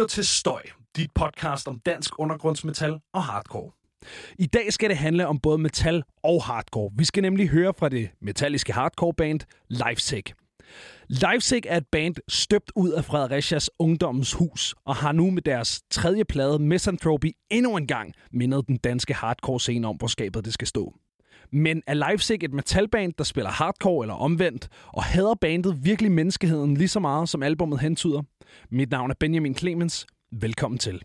lytter til Støj, dit podcast om dansk undergrundsmetal og hardcore. I dag skal det handle om både metal og hardcore. Vi skal nemlig høre fra det metalliske hardcore band Lifesick. Lifesick er et band støbt ud af Fredericias ungdommens hus, og har nu med deres tredje plade Misanthropy endnu en gang mindet den danske hardcore scene om, hvor skabet det skal stå. Men er Leipzig et metalband, der spiller hardcore eller omvendt, og hader bandet virkelig menneskeheden lige så meget, som albummet hentyder? Mit navn er Benjamin Clemens. Velkommen til.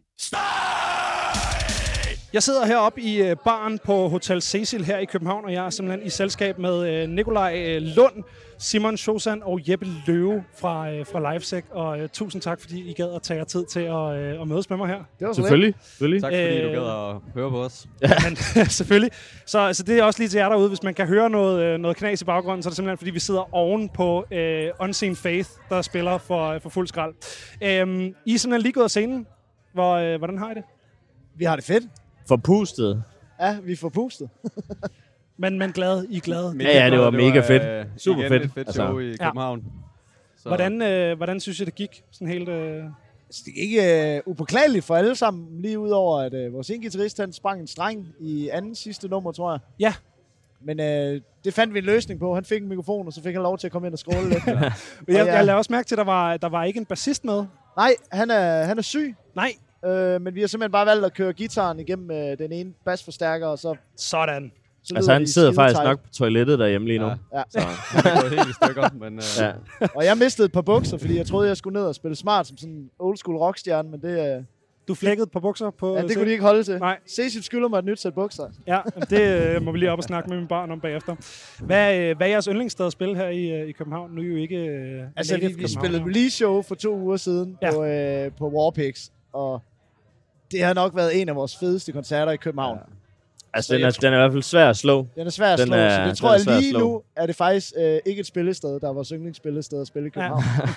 Jeg sidder heroppe i øh, baren på Hotel Cecil her i København, og jeg er simpelthen i selskab med øh, Nikolaj øh, Lund, Simon Schosan og Jeppe Løve fra, fra Livesec. Og tusind tak, fordi I gad at tage jer tid til at, at mødes med mig her. Det var selvfølgelig. selvfølgelig. Tak, fordi du gad at høre på os. Ja, men, selvfølgelig. Så altså, det er også lige til jer derude. Hvis man kan høre noget, noget knas i baggrunden, så er det simpelthen, fordi vi sidder oven på uh, Unseen Faith, der spiller for, for fuld skrald. Uh, I er simpelthen lige gået af scenen. Hvor, uh, hvordan har I det? Vi har det fedt. Forpustet. Ja, vi er forpustet. men, men glad, I er glade. Ja, ja, det var, det mega fedt. Uh, Super fedt. et fedt show altså. i København. Ja. Så. Hvordan, øh, hvordan synes I, det gik? Sådan helt... Øh... Altså, det gik øh, upåklageligt for alle sammen, lige udover at øh, vores guitarist han sprang en streng i anden sidste nummer, tror jeg. Ja. Men øh, det fandt vi en løsning på. Han fik en mikrofon, og så fik han lov til at komme ind og skråle lidt. ja. jeg, jeg, jeg lavede også mærke til, at der var, der var ikke en bassist med. Nej, han er, han er syg. Nej. Øh, men vi har simpelthen bare valgt at køre gitaren igennem øh, den ene bassforstærker, og så... Sådan. Så altså, han sidder faktisk nok på toilettet derhjemme lige nu. Ja. ja. Så han er gået helt i stykker, men... Uh... Ja. og jeg mistede et par bukser, fordi jeg troede, jeg skulle ned og spille smart som sådan en old school rockstjerne, men det... Uh... Du flækkede på bukser på... Ja, det kunne de ikke holde til. Nej. Cecil skylder mig et nyt sæt bukser. Ja, det øh, må vi lige op og snakke med min barn om bagefter. Hvad, øh, hvad er jeres yndlingssted at spille her i, øh, i København? Nu er I jo ikke øh, Altså, vi, vi spillede release show for to uger siden ja. på, øh, på Warpix, og det har nok været en af vores fedeste koncerter i København. Ja. Altså, den er, den er i hvert fald svær at slå. Den er svær at den slå, er, så det tror jeg lige nu er det faktisk øh, ikke et spillested, der var vores yndlingsspillested at spille i København. Ja.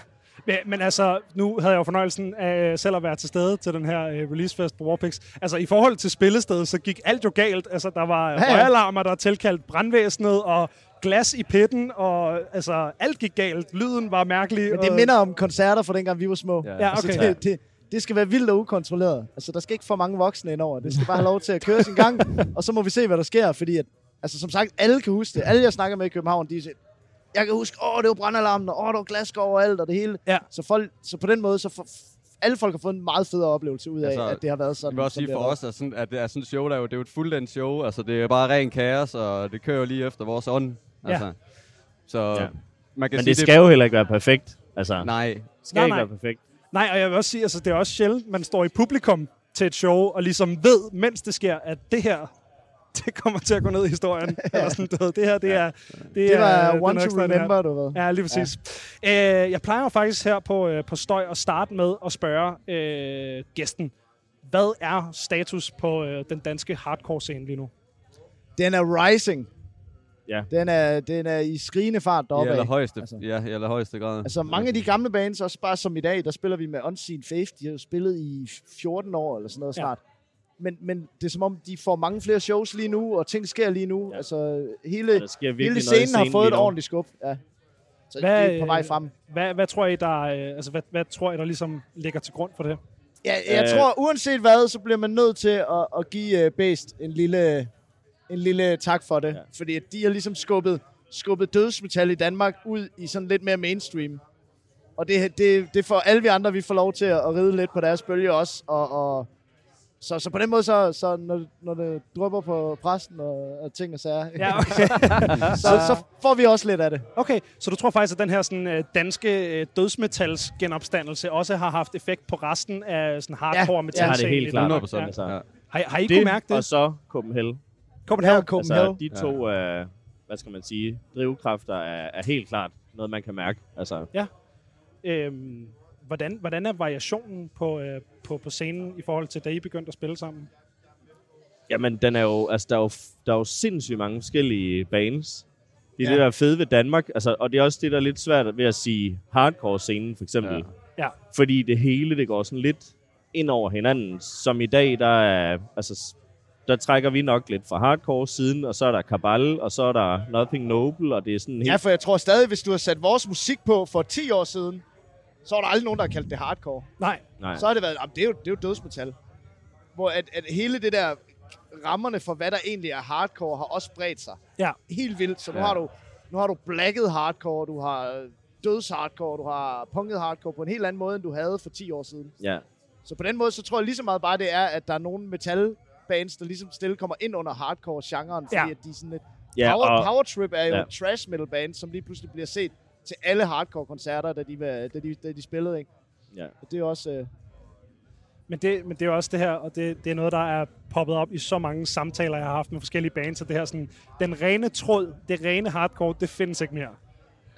Men, men altså, nu havde jeg jo fornøjelsen af selv at være til stede til den her uh, releasefest på Warpix. Altså, i forhold til spillestedet, så gik alt jo galt. Altså, der var ja, ja. højalarmer, der tilkaldt brandvæsenet, og glas i pitten, og altså, alt gik galt. Lyden var mærkelig. Men det og... minder om koncerter fra dengang vi var små. Ja, ja okay. Altså, det, det, det skal være vildt og ukontrolleret. Altså, der skal ikke for mange voksne ind over. Det skal bare have lov til at køre sin gang, og så må vi se, hvad der sker, fordi at, altså, som sagt, alle kan huske det. Alle, jeg snakker med i København, de siger, jeg kan huske, åh, det var brandalarmen, og åh, der var glas overalt, og det hele. Ja. Så, folk, så på den måde, så for, alle folk har fået en meget federe oplevelse ud af, altså, at det har været sådan. Jeg vil også sige for os, at, sådan, at det er sådan et show, der er jo, det er jo et fuldt show. Altså, det er bare ren kaos, og det kører jo lige efter vores ånd. Altså. Ja. Så ja. man kan Men sige, det skal det... jo heller ikke være perfekt. Altså, nej. Det skal nej, ikke nej. være perfekt. Nej, og jeg vil også sige, altså det er også sjældent, man står i publikum til et show, og ligesom ved, mens det sker, at det her, det kommer til at gå ned i historien. Eller sådan, du ved, det her, det er... Det, det var er, one to remember, du ved. Ja, lige præcis. Ja. Øh, jeg plejer faktisk her på, øh, på Støj at starte med at spørge øh, gæsten, hvad er status på øh, den danske hardcore-scene lige nu? Den er rising. Ja. Den er, den er i skrigende fart deroppe. I allerhøjeste, altså. ja, i allerhøjeste grad. Altså mange af de gamle bands, også bare som i dag, der spiller vi med Unseen Faith. De har jo spillet i 14 år eller sådan noget ja. snart. Men, men det er som om, de får mange flere shows lige nu, og ting sker lige nu. Ja. Altså hele, ja, hele scenen har fået et ordentligt skub. Ja. Så hvad, det er på vej frem. Hvad, hvad, tror I, der, øh, altså, hvad, hvad tror I, der ligesom ligger til grund for det? Ja, jeg øh. tror, uanset hvad, så bliver man nødt til at, at give uh, Based en lille en lille tak for det. Ja. Fordi de har ligesom skubbet, skubbet dødsmetal i Danmark ud i sådan lidt mere mainstream. Og det, det, det får alle vi andre, vi får lov til at ride lidt på deres bølge også. Og, og så, så på den måde, så, så når, når det drøber på præsten og, og ting og sager, ja, okay. så, så får vi også lidt af det. Okay, så du tror faktisk, at den her sådan, øh, danske øh, dødsmetals genopstandelse også har haft effekt på resten af sådan hardcore ja, metal? Ja, det er helt klart. Ja. Altså. Ja. Har, har I det, kunne mærke det? Og så Copenhagen. Copenhagen. Copenhagen. Altså, de to, ja. uh, hvad skal man sige, drivkræfter er, er helt klart noget, man kan mærke. Altså. Ja. Øhm, hvordan, hvordan er variationen på, øh, på, på scenen i forhold til, da I begyndte at spille sammen? Jamen, den er jo, altså, der, er jo, der er jo sindssygt mange forskellige bands. Det er ja. det, der er fede ved Danmark. Altså, og det er også det, der er lidt svært ved at sige hardcore-scenen, for eksempel. Ja. ja. Fordi det hele, det går sådan lidt ind over hinanden. Som i dag, der er, altså, der trækker vi nok lidt fra hardcore siden, og så er der Kabal, og så er der Nothing Noble, og det er sådan helt... Ja, for jeg tror stadig, hvis du har sat vores musik på for 10 år siden, så var der aldrig nogen, der har kaldt det hardcore. Nej. Nej. Så har det været, jamen, det, er jo, det er jo dødsmetal. Hvor at, at hele det der rammerne for, hvad der egentlig er hardcore, har også bredt sig. Ja. Helt vildt. Så nu Ja. har du nu har du blacket hardcore, du har døds hardcore, du har punket hardcore på en helt anden måde, end du havde for 10 år siden. Ja. Så på den måde, så tror jeg lige så meget bare, det er, at der er nogle metalbands, der ligesom stille kommer ind under hardcore-genren, fordi Ja. at de sådan lidt... Ja, Power, og, Power Trip er jo Ja. trash metal band, som lige pludselig bliver set til alle hardcore-koncerter, da de, var- da de, da de spillede, ikke? ja. Og det er også... Øh, Men det, men det er også det her, og det, det er noget, der er poppet op i så mange samtaler, jeg har haft med forskellige bands, og det her sådan, den rene tråd, det rene hardcore, det findes ikke mere.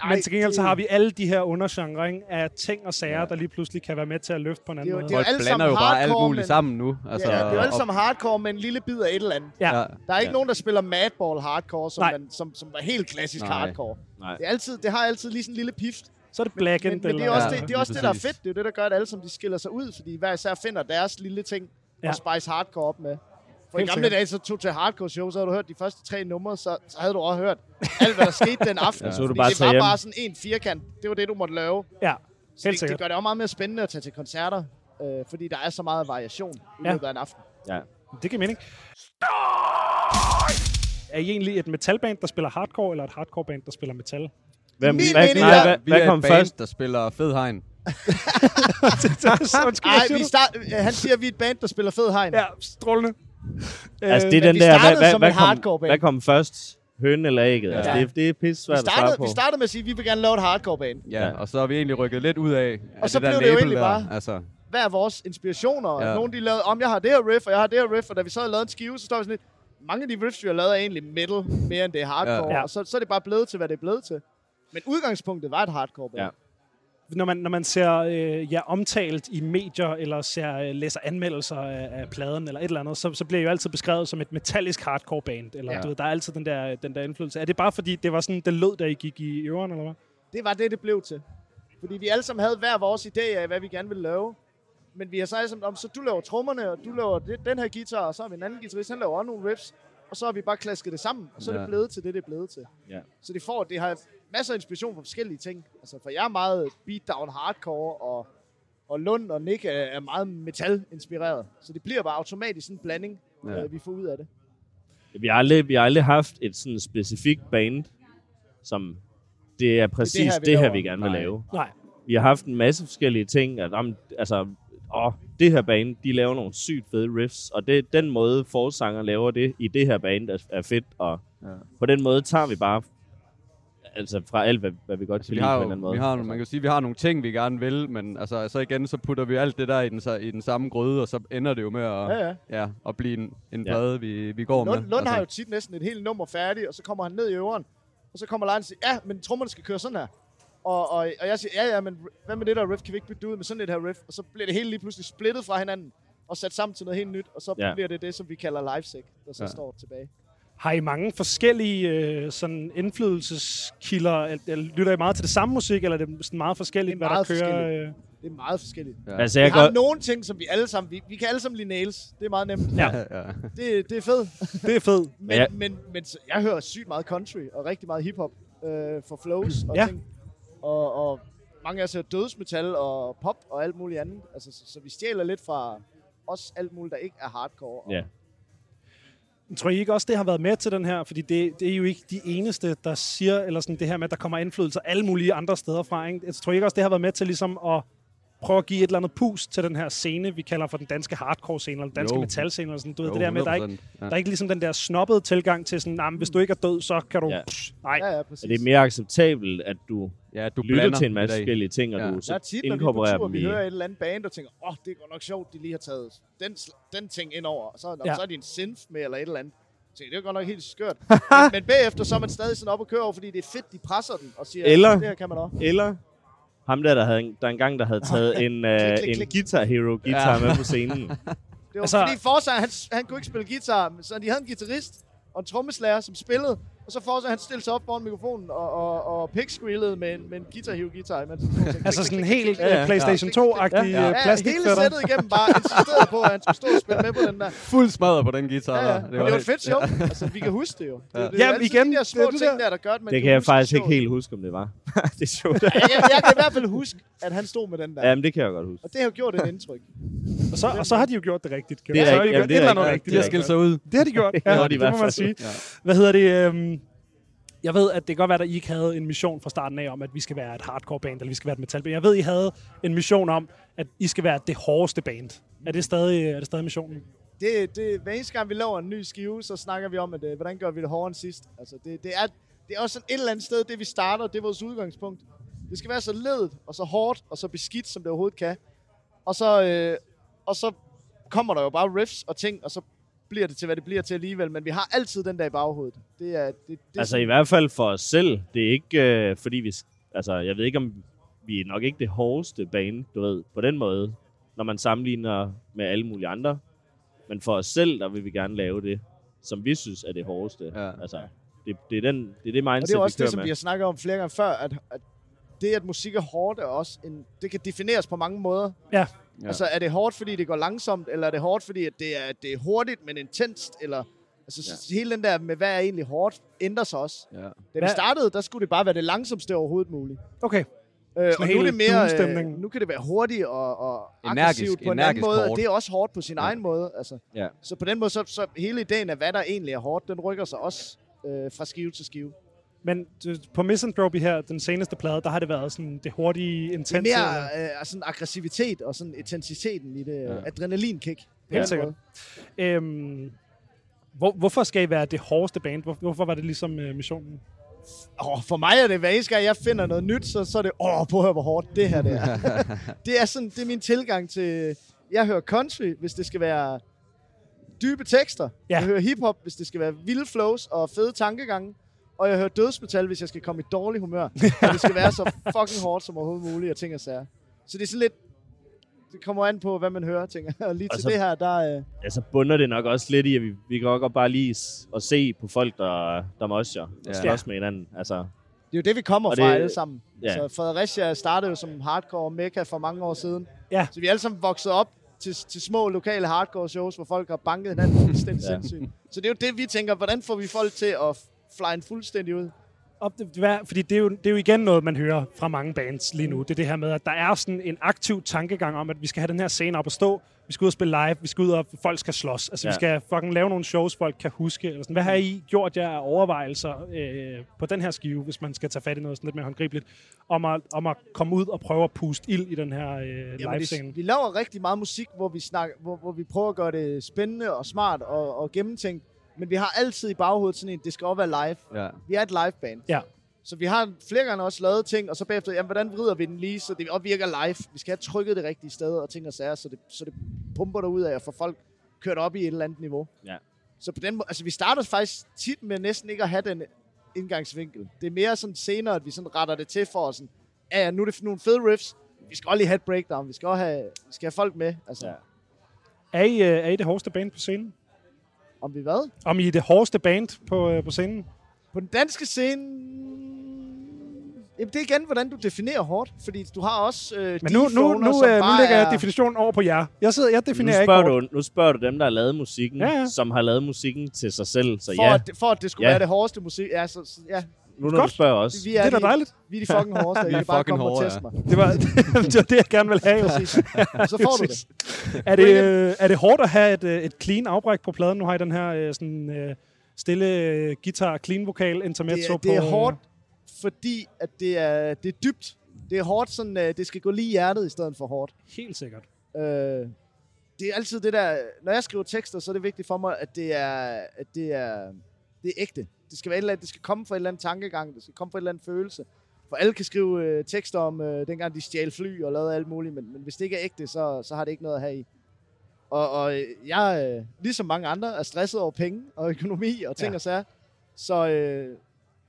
Men til gengæld så har vi alle de her undergenre ikke, af ting og sager, ja. der lige pludselig kan være med til at løfte på en anden Det er jo- måde. det er jo Folk alle blander jo bare alt muligt men- sammen nu. Altså, ja, det er jo alle sammen hardcore med en lille bid af et eller andet. Ja. Ja. Der er ikke Ja. nogen, der spiller Madball hardcore, som, Nej. man, som, som var helt klassisk Nej. hardcore. Nej. Det, er altid, det har altid lige sådan en lille pift. Så er det Black Men, End, men det er også, Ja, det, det, er også det, der er fedt. Det er jo det, der gør, at alle som de skiller sig ud, fordi hver især finder deres lille ting Ja. ja. og spice hardcore op med. For Helt i gamle sikkert. dage, så tog til hardcore show, så havde du hørt de første tre numre, så, så havde du også hørt alt, hvad der skete den aften. Ja, så du bare det var hjem. bare sådan en firkant. Det var det, du måtte lave. Ja, Så helt det, sikkert. det gør det også meget mere spændende at tage til koncerter, øh, fordi der er så meget variation i Ja. løbet af en aften. Ja. Det giver mening. Er I egentlig et metalband, der spiller hardcore, eller et hardcore-band, der spiller metal? Hvem, Min hvad, mening nej, er- hvad, vi hvad er kom et band, først? der spiller fed hegn. Nej, vi start, øh, han siger, at vi er et band, der spiller fed hegn. Ja, strålende. Altså, Øh, det er den der, hvad, startede hvad, som hvad, kom, hardcore-band. hvad kom først? Hønen eller ægget? Altså, Ja. det, det er pisse vi, svært at svare startede, på. vi startede med at sige, at vi vil gerne lave et hardcore-band. Ja, Ja. og så har vi egentlig rykket lidt ud af, af Og så det der blev det jo egentlig der. bare- Altså, Hvad er vores inspirationer? Ja. Nogle de lavede, om jeg har det her riff, og jeg har det her riff, og da vi så havde lavet en skive, så står vi sådan lidt, mange af de riffs, vi har lavet, er egentlig metal, mere end det er hardcore. Ja. Og så, så er det bare blevet til, hvad det er blevet til. Men udgangspunktet var et hardcore band. Ja. Når man, når man ser øh, ja, omtalt i medier, eller ser, øh, læser anmeldelser af, af pladen, eller et eller andet, så, så bliver det jo altid beskrevet som et metallisk hardcore band. Eller, ja. Du ved, der er altid den der, den der indflydelse. Er det bare fordi, det var sådan, det lød, da I gik i øveren, eller hvad? Det var det, det blev til. Fordi vi alle sammen havde hver vores idé af, hvad vi gerne ville lave. Men vi har så alle sammen, om, så du laver trommerne, og du laver det, den her guitar, og så har vi en anden guitarist, han laver også nogle riffs. Og så har vi bare klasket det sammen, og så er Ja. det blevet til det, det er blevet til. Ja. Så det får, det har masser af inspiration fra forskellige ting. Altså, for jeg er meget beatdown hardcore, og, og Lund og Nick er, er meget metal-inspireret. Så det bliver bare automatisk sådan en blanding, Ja. øh, vi får ud af det. Vi har aldrig, vi har aldrig haft et sådan specifikt band, som det er præcis det, her, her, vi det her, vi gerne vil Nej. lave. Nej. Vi har haft en masse forskellige ting. At, om, altså, åh, det her band, de laver nogle sygt fede riffs, og det, den måde, forsanger laver det i det her band, er, er fedt, og Ja. på den måde tager vi bare altså fra alt, hvad, hvad vi godt Altså, kan vi lide har på en eller anden måde. vi har, man kan jo sige, at vi har nogle ting, vi gerne vil, men altså, så igen, så putter vi alt det der i den, sa- i den samme gryde, og så ender det jo med at, Ja, ja. ja, at blive en, en Ja. plade, vi, vi går Lund, med. Lund har jo tit næsten et helt nummer færdigt, og så kommer han ned i øveren, og så kommer Lars og siger, ja, men trommerne skal køre sådan her. Og, og, og jeg siger, ja, ja, men hvad med det der riff? Kan vi ikke bytte det ud med sådan et her riff? Og så bliver det hele lige pludselig splittet fra hinanden, og sat sammen til noget helt nyt, og så Ja. bliver det det, som vi kalder livesec, der så ja. står tilbage. Har I mange forskellige øh, sådan indflydelseskilder? Lytter I meget til det samme musik, eller er det sådan meget forskelligt, Det er hvad meget der kører? Øh? Det er meget forskelligt. Ja. Altså, Vi jeg har går, nogle ting, som vi alle sammen, vi, vi kan alle sammen lide nails. Det er meget nemt. Ja. ja. Det, det er fedt. Det er fedt. Men, Ja. men, men så- jeg hører sygt meget country, og rigtig meget hiphop øh, for flows og Ja. ting. Og, og mange af os hører dødsmetal og pop og alt muligt andet. Altså, så, så vi stjæler lidt fra også alt muligt, der ikke er hardcore. Og Ja. Tror I ikke også, det har været med til den her? Fordi det, det er jo ikke de eneste, der siger, eller sådan det her med, at der kommer indflydelser alle mulige andre steder fra. Ikke? Jeg tror I ikke også, det har været med til ligesom at prøve at give et eller andet pus til den her scene, vi kalder for den danske hardcore-scene, eller den danske Jo. metal-scene, eller sådan. Du ved, Jo, det der med, der er, ikke, 100%, ja. der er ikke ligesom den der snobbede tilgang til sådan, nah, men hvis du ikke er død, så kan du... Ja. Ja. Nej, Ja, ja, præcis. er det mere acceptabelt, at du, Ja, du lytter blander til en masse forskellige ting, og Ja. du Der er så tit, når vi på inkorporerer tur, dem vi i... hører et eller andet band, og tænker, åh, oh, det er godt nok sjovt, de lige har taget den, den ting ind over. Og så, Ja. så er de en synth med, eller et eller andet. Så tænker, det er godt nok helt skørt. men, men bagefter, så er man stadig sådan op og kører over, fordi det er fedt, de presser den og siger, Eller- det her kan man også. Eller ham der, der, havde, en- der engang der havde taget en, uh, Klik, klik, en klik. Guitar Hero guitar Ja. med på scenen. Det var Altså- fordi Forsanger, han, han kunne ikke spille guitar, så de havde en guitarist og en trommeslager, som spillede, og så fortsætter han stille sig op foran mikrofonen og, og, og pick med en, med en guitar hive guitar. tænker, Altså sådan klik, helt PlayStation 2-agtig Ja, ja, Ja, plastikfætter. hele sættet igennem bare insisterede på, at han skulle stå og spille med på den der. Fuld smadret på den guitar. Ja, ja. Det var, det var et fedt show. Altså, vi kan huske det jo. Det, det, det er Jamen, igen, de der små det er det ting der. der, gør, at man Det kan jeg faktisk ikke helt huske, om det var. det er sjovt. Ja, jeg, jeg kan i hvert fald huske, at han stod med den der. Jamen, det kan jeg godt huske. Og det har gjort et indtryk. Og så, og så har de jo gjort det rigtigt. kan Det er. Så har rigtigt. de gjort det er et eller andet rigtigt. rigtigt. De har skilt sig ud. Det har de gjort. Ja, gjorde de det må man sige. Ja. Hvad hedder det? Øhm, jeg ved, at det kan godt være, at I ikke havde en mission fra starten af om, at vi skal være et hardcore band, eller vi skal være et metalband. Jeg ved, I havde en mission om, at I skal være det hårdeste band. Er det stadig, er det stadig missionen? Det, det, hver eneste gang, vi laver en ny skive, så snakker vi om, at, øh, hvordan gør vi det hårdere end sidst. Altså, det, det, er, det er også sådan et eller andet sted, det vi starter, det er vores udgangspunkt. Det skal være så ledet, og så hårdt, og så beskidt, som det overhovedet kan. Og så, øh, og så kommer der jo bare riffs og ting, og så bliver det til, hvad det bliver til alligevel. Men vi har altid den der i baghovedet. Det er, det, det er Altså i hvert fald for os selv. Det er ikke, øh, fordi vi... Altså, jeg ved ikke, om vi er nok ikke det hårdeste bane, du ved, på den måde, når man sammenligner med alle mulige andre. Men for os selv, der vil vi gerne lave det, som vi synes er det hårdeste. Ja. Altså, det, det, er den, det er det Og mindset, det er jo også vi kører det, som med. vi har snakket om flere gange før, at, at det, at musik er hårdt, er også en, det kan defineres på mange måder. Ja. Ja. Altså, er det hårdt, fordi det går langsomt, eller er det hårdt, fordi at det, er, det er hurtigt, men intenst, eller... Altså, ja. hele den der med, hvad er egentlig hårdt, ændrer sig også. Ja. Da vi startede, der skulle det bare være det langsomste overhovedet muligt. Okay. Øh, og nu er det mere, øh, nu kan det være hurtigt og, og Energisk- aggressivt på en anden måde. hårdt. Det er også hårdt på sin Ja. egen måde. Altså. Ja. Så på den måde, så, så hele ideen af, hvad der egentlig er hårdt, den rykker sig også øh, fra skive til skive. Men øh, på Misanthropy her, den seneste plade, der har det været sådan det hurtige, Det intense. mere øh, sådan aggressivitet og sådan intensiteten i det. Ja. Ja. Adrenalinkick. Helt sikkert. Øhm, hvor, hvorfor skal I være det hårdeste band? Hvor, hvorfor var det ligesom øh, missionen? Oh, for mig er det, hver eneste gang jeg finder noget nyt, så, så er det, åh, oh, prøv at høre, hvor hårdt det her det er. det er sådan, det er min tilgang til, jeg hører country, hvis det skal være dybe tekster. Ja. Jeg hører hiphop, hvis det skal være vilde flows og fede tankegange. Og jeg hører dødsmetal, hvis jeg skal komme i dårlig humør. og det skal være så fucking hårdt som overhovedet muligt, og ting og sager. Så det er sådan lidt, det kommer an på, hvad man hører, tænker. Og lige til Altså- det her, der... Øh, Altså bunder det nok også lidt i, at vi, vi kan godt bare lige s- at se på folk, der, der mosher og Ja. slås med hinanden. Altså, Det er jo det, vi kommer Og fra det- alle sammen. ja. Så Fredericia startede jo som hardcore mekka for mange år siden. Ja. Så vi er alle sammen vokset op til, til små lokale hardcore shows, hvor folk har banket hinanden fuldstændig Ja. ja. sindssygt. Så det er jo det, vi tænker, hvordan får vi folk til at fly en fuldstændig ud? Op, det, er- fordi det er, jo, det er jo igen noget, man hører fra mange bands lige nu. Det er det her med, at der er sådan en aktiv tankegang om, at vi skal have den her scene op at stå. Vi skal ud og spille live. Vi skal ud og folk skal slås. Altså, ja. vi skal fucking lave nogle shows, folk kan huske. Eller sådan. Hvad har I gjort jer af overvejelser øh, på den her skive, hvis man skal tage fat i noget sådan lidt mere håndgribeligt, om at, om at komme ud og prøve at puste ild i den her øh, live-scene? det, vi laver rigtig meget musik, hvor vi, snakker, hvor, hvor vi prøver at gøre det spændende og smart og, og gennemtænkt. Men vi har altid i baghovedet sådan en, det skal også være live. Ja. Vi er et liveband. Ja. Så vi har flere gange også lavet ting, og så bagefter, jamen, hvordan vrider vi den lige, så det også virker live. Vi skal have trykket det rigtige sted og ting og sager, så det, så det pumper derud af at få folk kørt op i et eller andet niveau. Ja. Så på den måde, altså vi starter faktisk tit med næsten ikke at have den indgangsvinkel. Det er mere sådan senere, at vi sådan retter det til for os. Sådan, ja, ja, nu er det nogle fede riffs. Vi skal også lige have et breakdown. Vi skal også have, vi skal have folk med. Altså, Ja. ja. Er, I, øh, er I det hårdeste band på scenen? Om vi hvad? Om I er det hårdeste band på, øh, på scenen? På den danske scene... Jamen, det er igen, hvordan du definerer hårdt. Fordi du har også øh, Men nu, nu, nu, som øh, nu lægger jeg er- definitionen over på jer. Jeg, sidder, jeg nu, definerer ikke spørger hårdt. du, nu spørger du dem, der har lavet musikken, Ja, ja. som har lavet musikken til sig selv. Så for, ja, at, for at det skulle Ja. være det hårdeste musik. Ja, så, så, ja. Nu når Godt. du spørger os. Vi Det er da de, dejligt. Vi er de fucking hårdeste, og Vi I er kan bare fucking komme og hårde, teste mig. Det var, det var det, jeg gerne ville have. Jo. Præcis. Så får du det. Er det, øh, er det hårdt at have et, øh, et clean afbræk på pladen? Nu har I den her øh, sådan, stille guitar, clean vokal, intermezzo Det, er- det er på... hårdt, fordi at det er, det er dybt. Det er hårdt, sådan, det skal gå lige i hjertet i stedet for hårdt. Helt sikkert. Øh, det er altid det der, når jeg skriver tekster, så er det vigtigt for mig, at det er, at det er, det er ægte. Det skal, være et eller andet, det skal komme fra et eller andet tankegang, det skal komme fra et eller andet følelse. For alle kan skrive øh, tekster om, øh, dengang de stjal fly og lavede alt muligt, men, men hvis det ikke er ægte, så, så har det ikke noget at have i. Og, og øh, jeg, øh, ligesom mange andre, er stresset over penge og økonomi og ting ja. og sager. Så øh,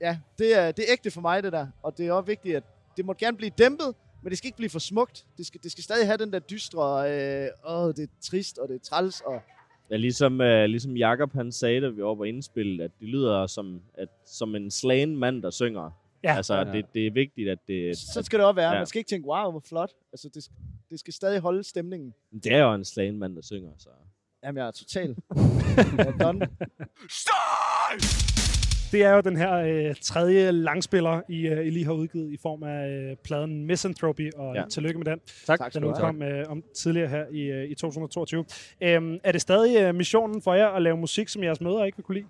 ja, det er, det er ægte for mig, det der. Og det er også vigtigt, at det må gerne blive dæmpet, men det skal ikke blive for smukt. Det skal, det skal stadig have den der dystre, øh, åh, det er trist, og det er træls, og Ja, ligesom, uh, ligesom Jakob han sagde, da vi var på indspillet, at det lyder som, at, som en slagen mand, der synger. Ja. Altså, Ja. det, det er vigtigt, at det... Så skal det også være. Ja. Man skal ikke tænke, wow, hvor flot. Altså, det, det skal stadig holde stemningen. Det er jo en slagen mand, der synger, så... Jamen, jeg er total. jeg er done. Det er jo den her øh, tredje langspiller, I, øh, I lige har udgivet i form af øh, pladen Misanthropy, og ja. Ja. tillykke med den. Tak. Tak skal Den du have. udkom øh, om tidligere her i, øh, i 2022. Øhm, er det stadig øh, missionen for jer at lave musik, som jeres mødre ikke vil kunne lide?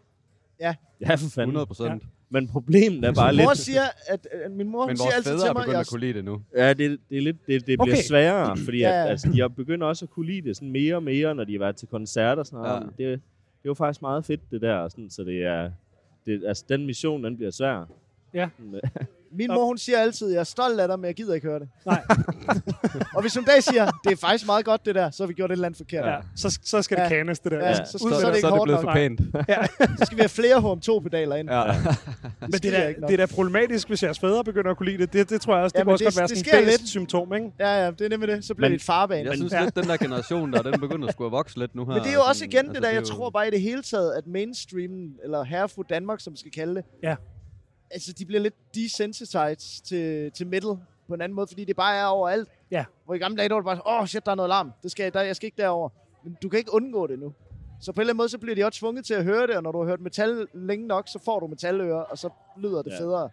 Ja, for fanden. 100 procent. Men problemet er bare Min mor lidt... siger, at, at min mor Men siger vores altid fædre til er mig, begyndt jeg, at kunne lide det nu. Ja, det, det, er lidt, det, det bliver Okay. sværere, fordi Ja, at, ja. altså, de har begyndt også at kunne lide det sådan mere og mere, når de har været til koncerter og sådan. Ja. Men Det, det er jo faktisk meget fedt, det der. Sådan, så det er... Det, altså, den mission, den bliver svær. Ja. Men, min mor hun siger altid, jeg er stolt af dig, men jeg gider ikke høre det. Nej. Og hvis hun dag siger, det er faktisk meget godt det der, så har vi gjort et eller andet forkert. Ja. Så, så skal det Ja. kanes, det der. Ja, Altså, så skal- med så er det ikke så er det blevet nok. for pænt. Så skal vi have flere HM2-pedaler ind. Ja. Men det, sker er, ikke nok. det er da problematisk, hvis jeres fædre begynder at kunne lide det. Det, det tror jeg også, det Ja, må men også det- godt være det sådan sker et lidt. symptom, ikke? Ja, ja, det er nemlig det. Så bliver Men- det et farbane. Jeg synes Ja. lidt, den der generation der, den begynder at skulle vokse lidt nu her. Men det er jo også Sådan, igen altså, det der, er jeg tror bare i det hele taget, at mainstreamen, eller Herrefood Danmark, som vi skal kalde det, Ja. Altså de bliver lidt desensitized til, til metal på en anden måde, fordi det bare er overalt. Ja. Hvor i gamle dage, der var det bare, åh oh, shit, der er noget larm. Det skal, jeg- der, jeg skal ikke derover. Men du kan ikke undgå det nu. Så på en eller anden måde, så bliver de også tvunget til at høre det, og når du har hørt metal længe nok, så får du metalører, og så lyder det Ja. federe.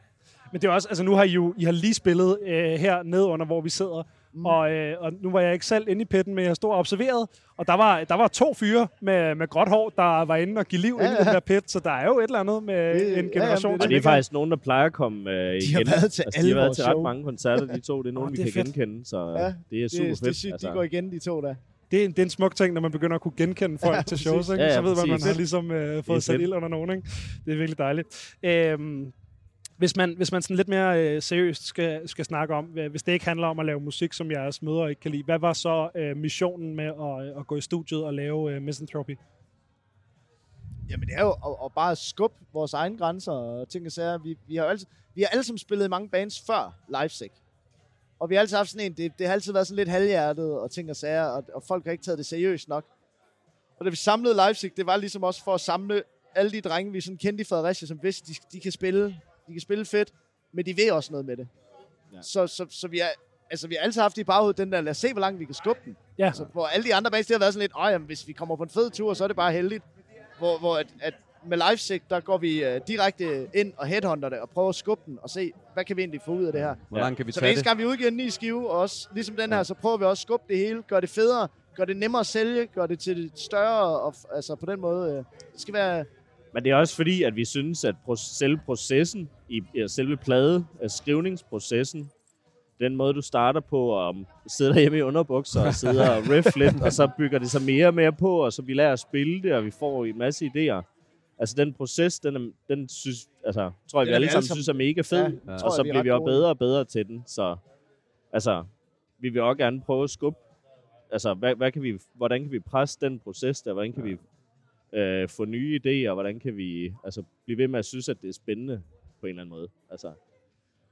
Men det er også, altså nu har I jo I har lige spillet øh, her ned under, hvor vi sidder. Mm. Og, øh, og nu var jeg ikke selv inde i pitten, men jeg stod og observerede. Og der var, der var to fyre med, med gråt hår, der var inde og give liv ja, Ja, inde i ja. den der pit. Så der er jo et eller andet med Det- det, ja, en ja, generation. men og som det er faktisk nogen, der plejer at komme øh, igen. har været til altså, de alle har været til ret show. mange koncerter, de to. Det er nogen, vi det er kan fedt. genkende, så Ja, ja, det er super Det, fedt. det er sygt, de går igen, de to der. det, er, en- det er en smuk ting, når man begynder at kunne genkende folk Ja, til shows. Ikke? Ja, ja, så ved man, at man har ligesom øh, fået sat ild under nogen. Ikke? Det er virkelig dejligt. Øhm, hvis man, hvis man sådan lidt mere øh, seriøst skal, skal snakke om, øh, hvis det ikke handler om at lave musik, som jeres mødre ikke kan lide, hvad var så øh, missionen med at, øh, at gå i studiet og lave øh, Misanthropy? Jamen det er jo at, at bare skubbe vores egne grænser og ting og sager. Vi, vi har altid, vi har alle sammen spillet i mange bands før Livesick. Og vi har altid haft sådan en, det, det har altid været sådan lidt halvhjertet og ting og sager, og, og folk har ikke taget det seriøst nok. Og da vi samlede Livesick, det var ligesom også for at samle alle de drenge, vi sådan kendte i Fredericia, som vidste, de, de kan spille, de kan spille fedt, men de ved også noget med det. Ja. Ja. Så, så, så vi, er, altså, vi har altid haft i baghovedet den der, lad os se, hvor langt vi kan skubbe den. Ja. Altså, hvor alle de andre bands, det har været sådan lidt, åh, jamen, hvis vi kommer på en fed tur, så er det bare heldigt. Hvor, hvor at, at med Livesick, der går vi uh, direkte ind og headhunter det, og prøver at skubbe den, og se, hvad kan vi egentlig få ud af det her. Hvor langt kan vi Så tage det? gang vi udgiver en ny skive, og også ligesom den her, så prøver vi også at skubbe det hele, gøre det federe, gøre det nemmere at sælge, gøre det til det større, og altså på den måde, øh, det skal være, Men det er også fordi, at vi synes, at selve processen, i ja, selve plade, øh, skrivningsprocessen, den måde, du starter på, og sidder derhjemme i underbukser og sidder og riff lidt, og så bygger det sig mere og mere på, og så vi lærer at spille det, og vi får en masse idéer. Altså den proces, den, er, den synes, altså, tror jeg, vi er alle sammen synes er mega fed. Ja, Ja, og så er bliver vi også bedre og bedre til den. Så altså, vi vil også gerne prøve at skubbe, altså, hvad, hvad kan vi, hvordan kan vi presse den proces der? Hvordan kan vi øh, få nye idéer? Hvordan kan vi altså, blive ved med at synes, at det er spændende på en eller anden måde? Altså,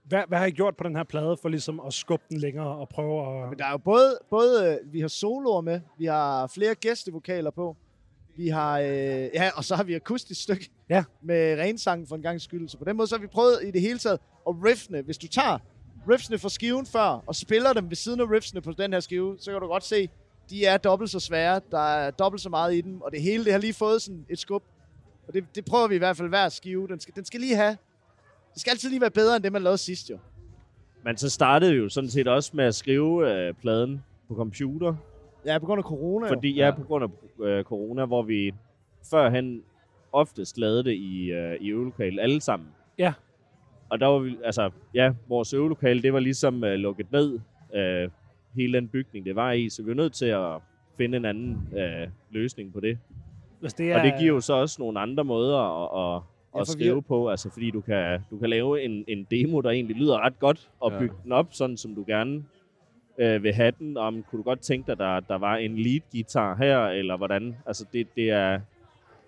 Hvad, hvad har I gjort på den her plade for ligesom at skubbe den længere og prøve at... Men der er jo både, både øh, vi har soloer med, vi har flere gæstevokaler på, vi har, øh, ja, og så har vi akustisk stykke Ja. med rensang for en gang skyld. Så på den måde, så har vi prøvet i det hele taget at riffene. Hvis du tager riffene fra skiven før, og spiller dem ved siden af riffene på den her skive, så kan du godt se, de er dobbelt så svære, der er dobbelt så meget i dem, og det hele det har lige fået sådan et skub. Og det, det prøver vi i hvert fald hver skive. Den skal, den skal lige have, det skal altid lige være bedre, end det, man lavede sidst jo. men så startede vi jo sådan set også med at skrive øh, pladen på computer, Ja, på grund af corona jo. Fordi ja, på grund af øh, corona, hvor vi førhen oftest lavede det i, øh, i øvelokalet alle sammen. Ja. Og der var vi, altså, ja, vores øvelokale, det var ligesom øh, lukket ned, øh, hele den bygning, det var i, så vi var nødt til at finde en anden øh, løsning på det. Hvis det Ja. Og det giver jo så også nogle andre måder at, at, Ja, at vi- skrive på, altså fordi du kan, du kan lave en, en demo, der egentlig lyder ret godt, og Ja. bygge den op, sådan som du gerne øh, vil have den. Om kunne du godt tænke dig, der, der var en lead guitar her, eller hvordan? Altså det, det, er,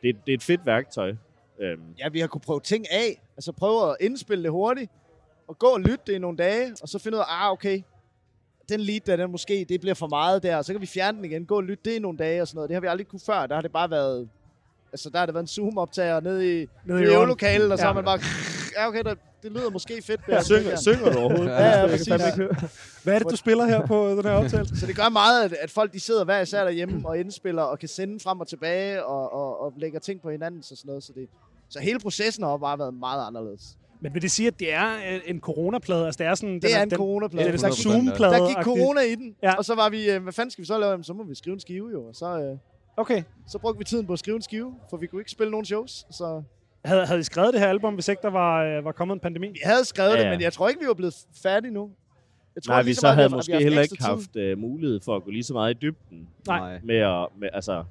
det, det er et fedt værktøj. Øhm, Ja, vi har kunne prøve ting af. Altså prøve at indspille det hurtigt, og gå og lytte det i nogle dage, og så finde ud af, ah, okay, den lead der, den måske, det bliver for meget der, så kan vi fjerne den igen, gå og lytte det i nogle dage og sådan noget. Det har vi aldrig kunne før, der har det bare været, altså der har det været en Zoom-optager nede i, Nede i øvelokalet, og så Ja. har man bare, ja okay, der, det lyder måske fedt. Der, Synger, synger du overhovedet? Ja, ja, Jeg kan præcis. fandme ikke høre. Hvad er det, du spiller her på den her optagelse? Så det gør meget, at, at folk de sidder hver især derhjemme og indspiller og kan sende frem og tilbage og, og, og lægger ting på hinanden og sådan noget. Så, det, så hele processen har bare været meget anderledes. Men vil det sige, at det er øh, en coronaplade? Altså, det er sådan... Det den er en den, coronaplade. Det er en slags 100%, ja. Zoom-plade. Der gik corona i den, Ja. og så var vi, øh, hvad fanden skal vi så lave? Jamen, så må vi skrive en skive jo. Og så, øh, Okay. så brugte vi tiden på at skrive en skive, for vi kunne ikke spille nogen shows. Så Havde, havde I skrevet det her album, hvis ikke der var, øh, var kommet en pandemi? vi havde skrevet Ja, ja, det, men jeg tror ikke, vi var blevet færdige nu. Jeg tror Nej, vi så meget, havde vi måske haft heller ikke haft uh, mulighed for at gå lige så meget i dybden Nej. med at, med, altså,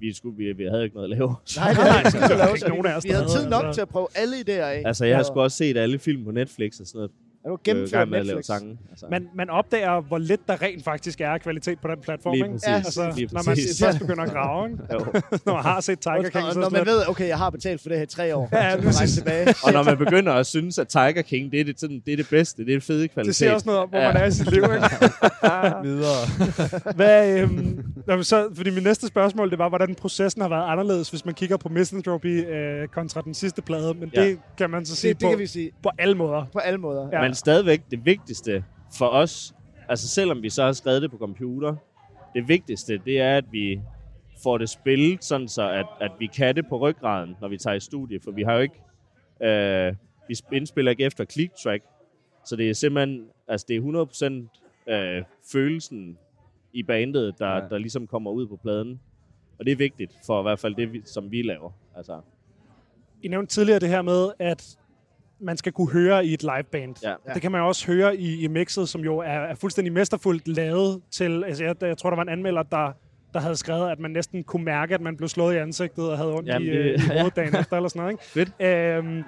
vi, skulle, vi, vi havde ikke noget at lave. Nej, det havde ikke der er lave, så vi, vi havde tid nok til at prøve alle idéer af. Altså, jeg har sgu også set alle film på Netflix og sådan noget. Er du gennemført med Netflix? sange. Altså. Man, man opdager, hvor lidt der rent faktisk er kvalitet på den platform, Lige ikke? præcis. Ja, Altså, lige når man præcis. først begynder at grave, ikke? Jo. når man har set Tiger Og, King, så når det man ved, okay, jeg har betalt for det her i tre år. Ja, ja, så række tilbage. Og når man begynder at synes, at Tiger King, det er det, sådan, det, er det bedste, det er det fede kvalitet. det siger også noget om, hvor Ja. man er i sit liv, ikke? Videre. Hvad, øhm, så, fordi min næste spørgsmål, det var, hvordan processen har været anderledes, hvis man kigger på Misanthropy øh, kontra den sidste plade. Men Ja. det kan man så sige Det, det på, kan vi sige på alle måder. på alle måder. Ja. Men stadigvæk det vigtigste for os, altså selvom vi så har skrevet det på computer, det vigtigste, det er, at vi får det spillet, sådan så at, at vi kan det på ryggraden, når vi tager i studie, for vi har jo ikke, øh, vi sp- indspiller ikke efter click track, så det er simpelthen, altså det er 100% øh, følelsen i bandet, der, Ja. der ligesom kommer ud på pladen. Og det er vigtigt for i hvert fald det, som vi laver. Altså, I nævnte tidligere det her med, at man skal kunne høre i et liveband. Ja. Ja. Det kan man også høre i, i mixet, som jo er, er fuldstændig mesterfuldt lavet til... Altså jeg, jeg tror, der var en anmelder, der, der havde skrevet, at man næsten kunne mærke, at man blev slået i ansigtet og havde ondt Jamen, i, det- øh, i ja. hovedet dagen efter, eller sådan noget. Ikke? Fedt. Øhm,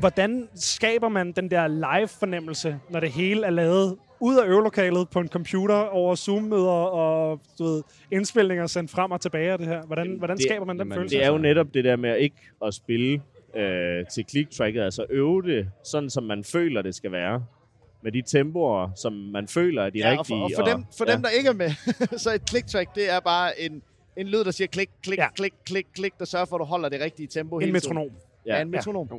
hvordan skaber man den der live-fornemmelse, når det hele er lavet ud af øvelokalet på en computer over Zoom-møder og du ved, indspilninger sendt frem og tilbage og det her? Hvordan, hvordan det- skaber man den jamen, følelse? Det er jo netop det der med ikke at spille øh, til click-tracket, altså øve det sådan, som man føler, det skal være. Med de tempoer, som man føler er de Ja, og rigtige. for, og for, dem, for ja. dem, der ikke er med, så et click track, det er bare en, en lyd, der siger klik, klik, Ja. klik, klik, klik, der sørger for, at du holder det rigtige tempo en hele tiden. metronom. Ja, Ja. en metronom. Ja.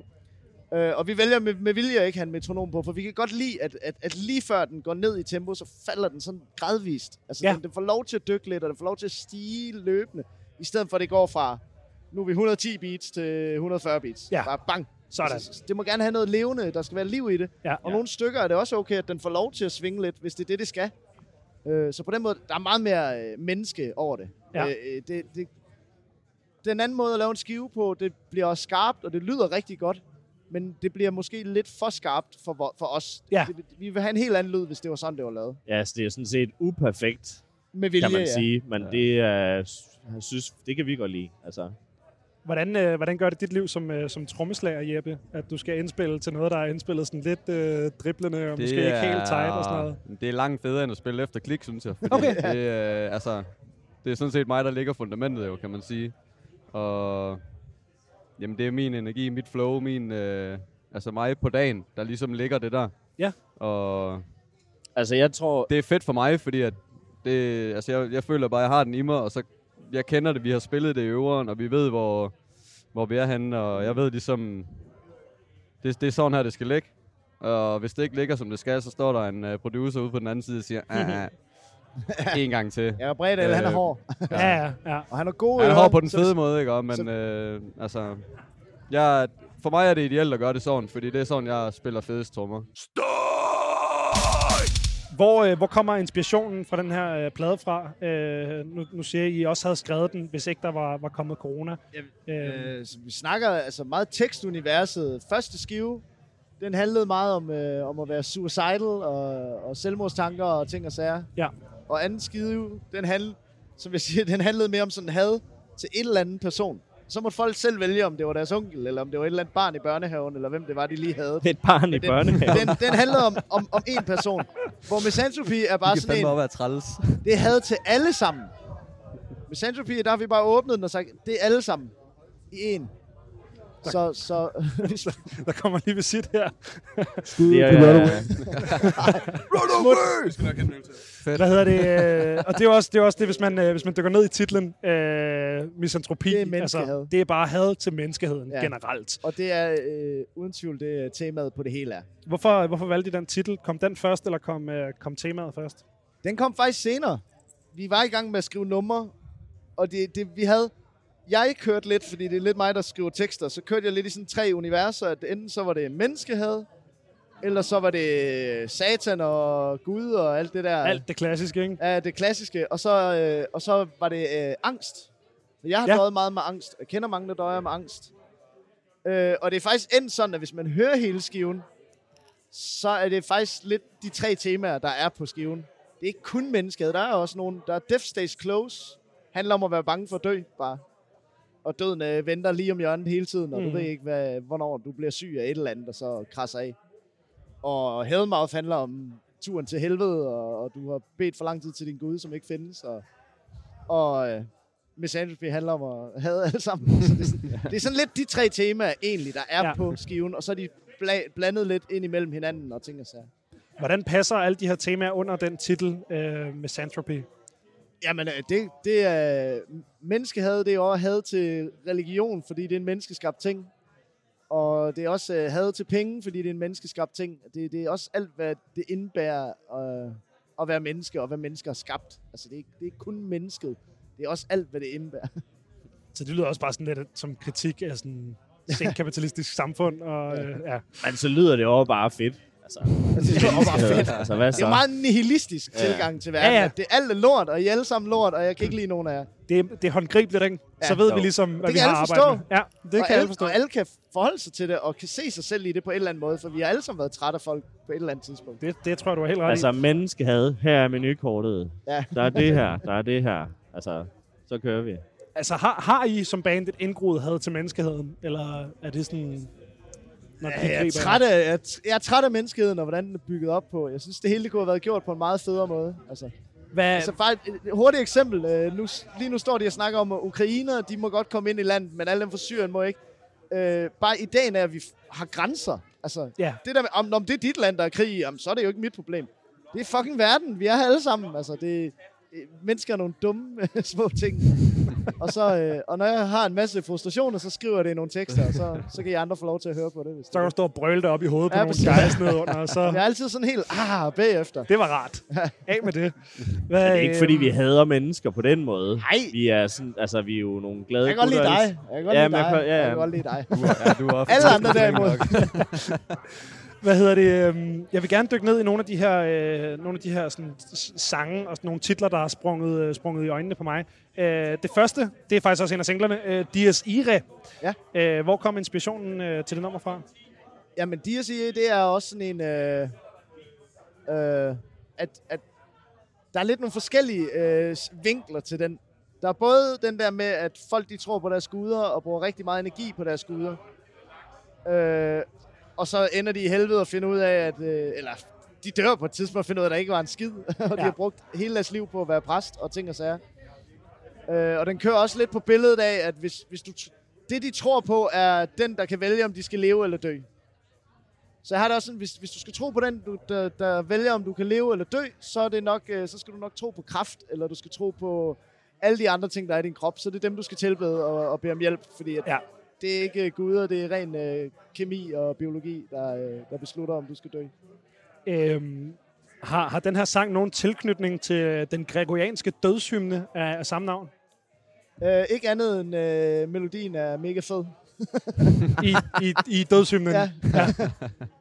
Øh, og vi vælger med, med vilje at ikke have en metronom på, for vi kan godt lide, at, at, at lige før den går ned i tempo, så falder den sådan gradvist. Altså, ja. den, den får lov til at dykke lidt, og den får lov til at stige løbende, i stedet for at det går fra, nu er vi 110 beats til 140 beats. Ja. Bare bang. Sådan. Altså, det må gerne have noget levende, der skal være liv i det. Ja. Og nogle stykker er det også okay, at den får lov til at svinge lidt, hvis det er det, det skal. Øh, så på den måde, der er meget mere øh, menneske over det. Ja. Øh, øh, det, det. Den anden måde at lave en skive på, det bliver også skarpt, og det lyder rigtig godt. Men det bliver måske lidt for skarpt for, for os. Ja. Det, vi vil have en helt anden lyd, hvis det var sådan, det var lavet. Ja, altså, det er sådan set uperfekt, Med vilje, kan man ja. sige. Men ja. det er, jeg synes, det kan vi godt lide. Altså, Hvordan, øh, hvordan gør det dit liv som, øh, som trommeslager, Jeppe? At du skal indspille til noget, der er indspillet sådan lidt øh, driblende og måske ikke helt tight og sådan noget? Det er langt federe end at spille efter klik, synes jeg. Fordi Okay. Det, øh, altså, det er sådan set mig, der ligger fundamentet jo, kan man sige. Og jamen, det er min energi, mit flow, min, øh, altså mig på dagen, der ligesom ligger det der. Ja. Og altså jeg tror, det er fedt for mig, fordi at det, altså jeg, jeg føler bare, at jeg har den i mig, og så jeg kender det, vi har spillet det i øveren, og vi ved, hvor, hvor vi er henne, og jeg ved ligesom, det, det er sådan her, det skal ligge. Og hvis det ikke ligger, som det skal, så står der en uh, producer ude på den anden side og siger, ah, ah, en gang til. Ja, Bredal, han er Øh, hård. Ja, ja, ja. Og han er god. Han er hård på den så- fede måde, ikke? Og, Men så- øh, altså, jeg, for mig er det ideelt at gøre det sådan, fordi det er sådan, jeg spiller fedest trommer. Hvor, øh, hvor kommer inspirationen fra den her øh, plade fra? Øh, nu, nu siger I, at I også havde skrevet den, hvis ikke der var, var kommet corona. Øh, Øh, så vi snakker altså meget tekstuniverset. Første skive, den handlede meget om, øh, om at være suicidal og, og selvmordstanker og ting og sager. Ja. Og anden skive, den handlede, som jeg siger, den handlede mere om sådan had til en eller anden person. Så måtte folk selv vælge, om det var deres onkel, eller om det var et eller andet barn i børnehaven, eller hvem det var, de lige havde. et barn i Den, børnehaven. den, den handlede om, om, om en person. Hvor Misanthropy er bare Det sådan en, op være træls. det had til alle sammen. Med Misanthropy, der har vi bare åbnet den og sagt, det er alle sammen i en. Så, så Der kommer lige visit her. Det er, Hvad hedder det? øh, Og det er også det, er også det hvis, man, øh, hvis man dykker ned i titlen øh, misantropi. Det er. Altså, det er bare had til menneskeheden ja. Generelt. og det er øh, uden tvivl det temaet på det hele er. Hvorfor, hvorfor valgte I den titel? Kom den først, eller kom, øh, kom temaet først? Den kom faktisk senere. Vi var i gang med at skrive numre, og det, det vi havde... Jeg kørte lidt, fordi det er lidt mig, der skriver tekster, så kørte jeg lidt i sådan tre universer. At enten så var det menneskehad, eller så var det satan og Gud og alt det der. Alt det klassiske, ikke? Ja, det klassiske. Og så, øh, og så var det øh, angst. Jeg har Ja. døjet meget med angst. Jeg kender mange, der døjer med angst. Øh, og det er faktisk endt sådan, at hvis man hører hele skiven, så er det faktisk lidt de tre temaer, der er på skiven. Det er ikke kun mennesket. Der er også nogle, der er Death Stays Close. Handler om at være bange for at dø, bare. Og døden øh, venter lige om hjørnet hele tiden, og mm. Du ved ikke, hvad, hvornår du bliver syg af et eller andet, og så krasser af. Og Hellmouth handler om turen til helvede, og, og du har bedt for lang tid til din Gud, som ikke findes. Og, og øh, Misanthropy handler om at have alle sammen. Så det, er sådan, det er sådan lidt de tre temaer egentlig, der er ja. på skiven, og så er de bla- blandet lidt ind imellem hinanden og ting og sager. Hvordan passer alle de her temaer under den titel øh, Misanthropy? Jamen, øh, det, det er menneskehad, det er også had til religion, fordi det er en menneskeskabt ting. Og det er også øh, had til penge, fordi det er en menneskeskabt ting. Det, det er også alt, hvad det indebærer øh, at være menneske, og hvad mennesker er skabt. Altså, det er, ikke- det er ikke kun mennesket. Det er også alt, hvad det indebærer. Så det lyder også bare sådan lidt som kritik af sådan et kapitalistisk samfund. Og, øh, ja. men så lyder det jo bare fedt. Altså, Det er jo bare fedt. altså hvad Det så? er jo meget nihilistisk Ja. tilgang til verden. Ja, ja. Det er alt er lort, og I er alle sammen lort, og jeg kan ikke lide nogen af jer. det, er, det er håndgribeligt, ikke? Ja. Så ved Jo. vi ligesom, hvad Det vi har alle arbejdet med. Ja, det og, kan alle alle, forstå. og alle kan forholde sig til det, og kan se sig selv i det på en eller anden måde, for vi har alle sammen været trætte af folk på et eller andet tidspunkt. Det, det tror jeg, du har helt ret Altså menneskehad, her er menukortet. Ja. Der er det her, der er det her. Altså, så kører vi. Altså, har, har I som band et indgroet had til menneskeheden? Eller er det sådan... Når Ja, jeg, er træt af, jeg, er- jeg er træt af menneskeheden, og hvordan den er bygget op på. Jeg synes, det hele det kunne have været gjort på en meget federe måde. Altså, Hvad, altså bare et, hurtigt eksempel. Øh, Nu, lige nu står de og snakker om, at ukrainer, de må godt komme ind i landet, men alle dem fra Syrien må ikke. Øh, bare ideen af, at vi har grænser. Altså, Ja. det der med, om, om det er dit land, der er krig i, så er det jo ikke mit problem. Det er fucking verden. Vi er her alle sammen. Altså, det, øh, mennesker er nogle dumme små ting. og, så, øh, og når jeg har en masse frustrationer, så skriver jeg det i nogle tekster, og så, så kan I andre få lov til at høre på det. Hvis så kan du stå og brøle det op i hovedet på Ja, nogle præcis. guys nede under, og så... Jeg er altid sådan helt, ah, bagefter. Det var rart. Af med det. Hvad, Det er ikke fordi, øhm, vi hader mennesker på den måde. Nej. Vi er sådan, altså vi er jo nogle glade Jeg kan godt lide dig. Jeg kan godt Ja, lide jeg dig. kan- ja, ja. Jeg kan godt lide dig. Du er, ja, du er Alle andre derimod. Hvad hedder det? øhm, Jeg vil gerne dykke ned i nogle af de her, øh, nogle af de her sådan, sange og sådan nogle titler, der har sprunget, øh, sprunget i øjnene på mig. Øh, det første, det er faktisk også en af singlerne, øh, Dias Ire. Ja. Øh, hvor kom inspirationen øh, til det nummer fra? Jamen, de siger, det er også sådan en... Øh, øh, at, at der er lidt nogle forskellige øh, vinkler til den. Der er både den der med, at folk de tror på deres guder og bruger rigtig meget energi på deres guder. Øh, og så ender de i helvede og finder ud af, at... Øh, eller de dør på et tidspunkt og finder ud af, at der ikke var en skid. og de Ja. har brugt hele deres liv på at være præst og ting og sager. Øh, og den kører også lidt på billedet af, at hvis, hvis du det, de tror på, er den, der kan vælge, om de skal leve eller dø. Så jeg har det også sådan, hvis, hvis du skal tro på den, du, der, der vælger, om du kan leve eller dø, så, er det nok, øh, så skal du nok tro på kraft, eller du skal tro på alle de andre ting, der er i din krop. Så det er dem, du skal tilbede og, og bede om hjælp, fordi at Ja. Det er ikke guder, det er ren øh, kemi og biologi, der, øh, der beslutter, om du skal dø. Øhm, har, har den her sang nogen tilknytning til den gregorianske dødshymne af, af samme navn? Øh, ikke andet end øh, melodien er mega fed. I, i, i dødshymnen? Ja. ja.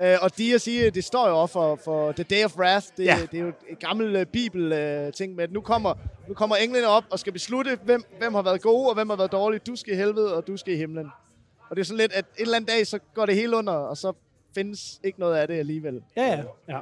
øh, og de at sige, det står jo også for, for The Day of Wrath. Det, Ja. det er jo et gammelt uh, bibel-ting med, at nu kommer, nu kommer englene op og skal beslutte, hvem, hvem har været gode og hvem har været dårlige. Du skal i helvede, og du skal i himlen. Og det er sådan lidt, at en eller anden dag, så går det hele under, og så findes ikke noget af det alligevel. Ja, ja. ja.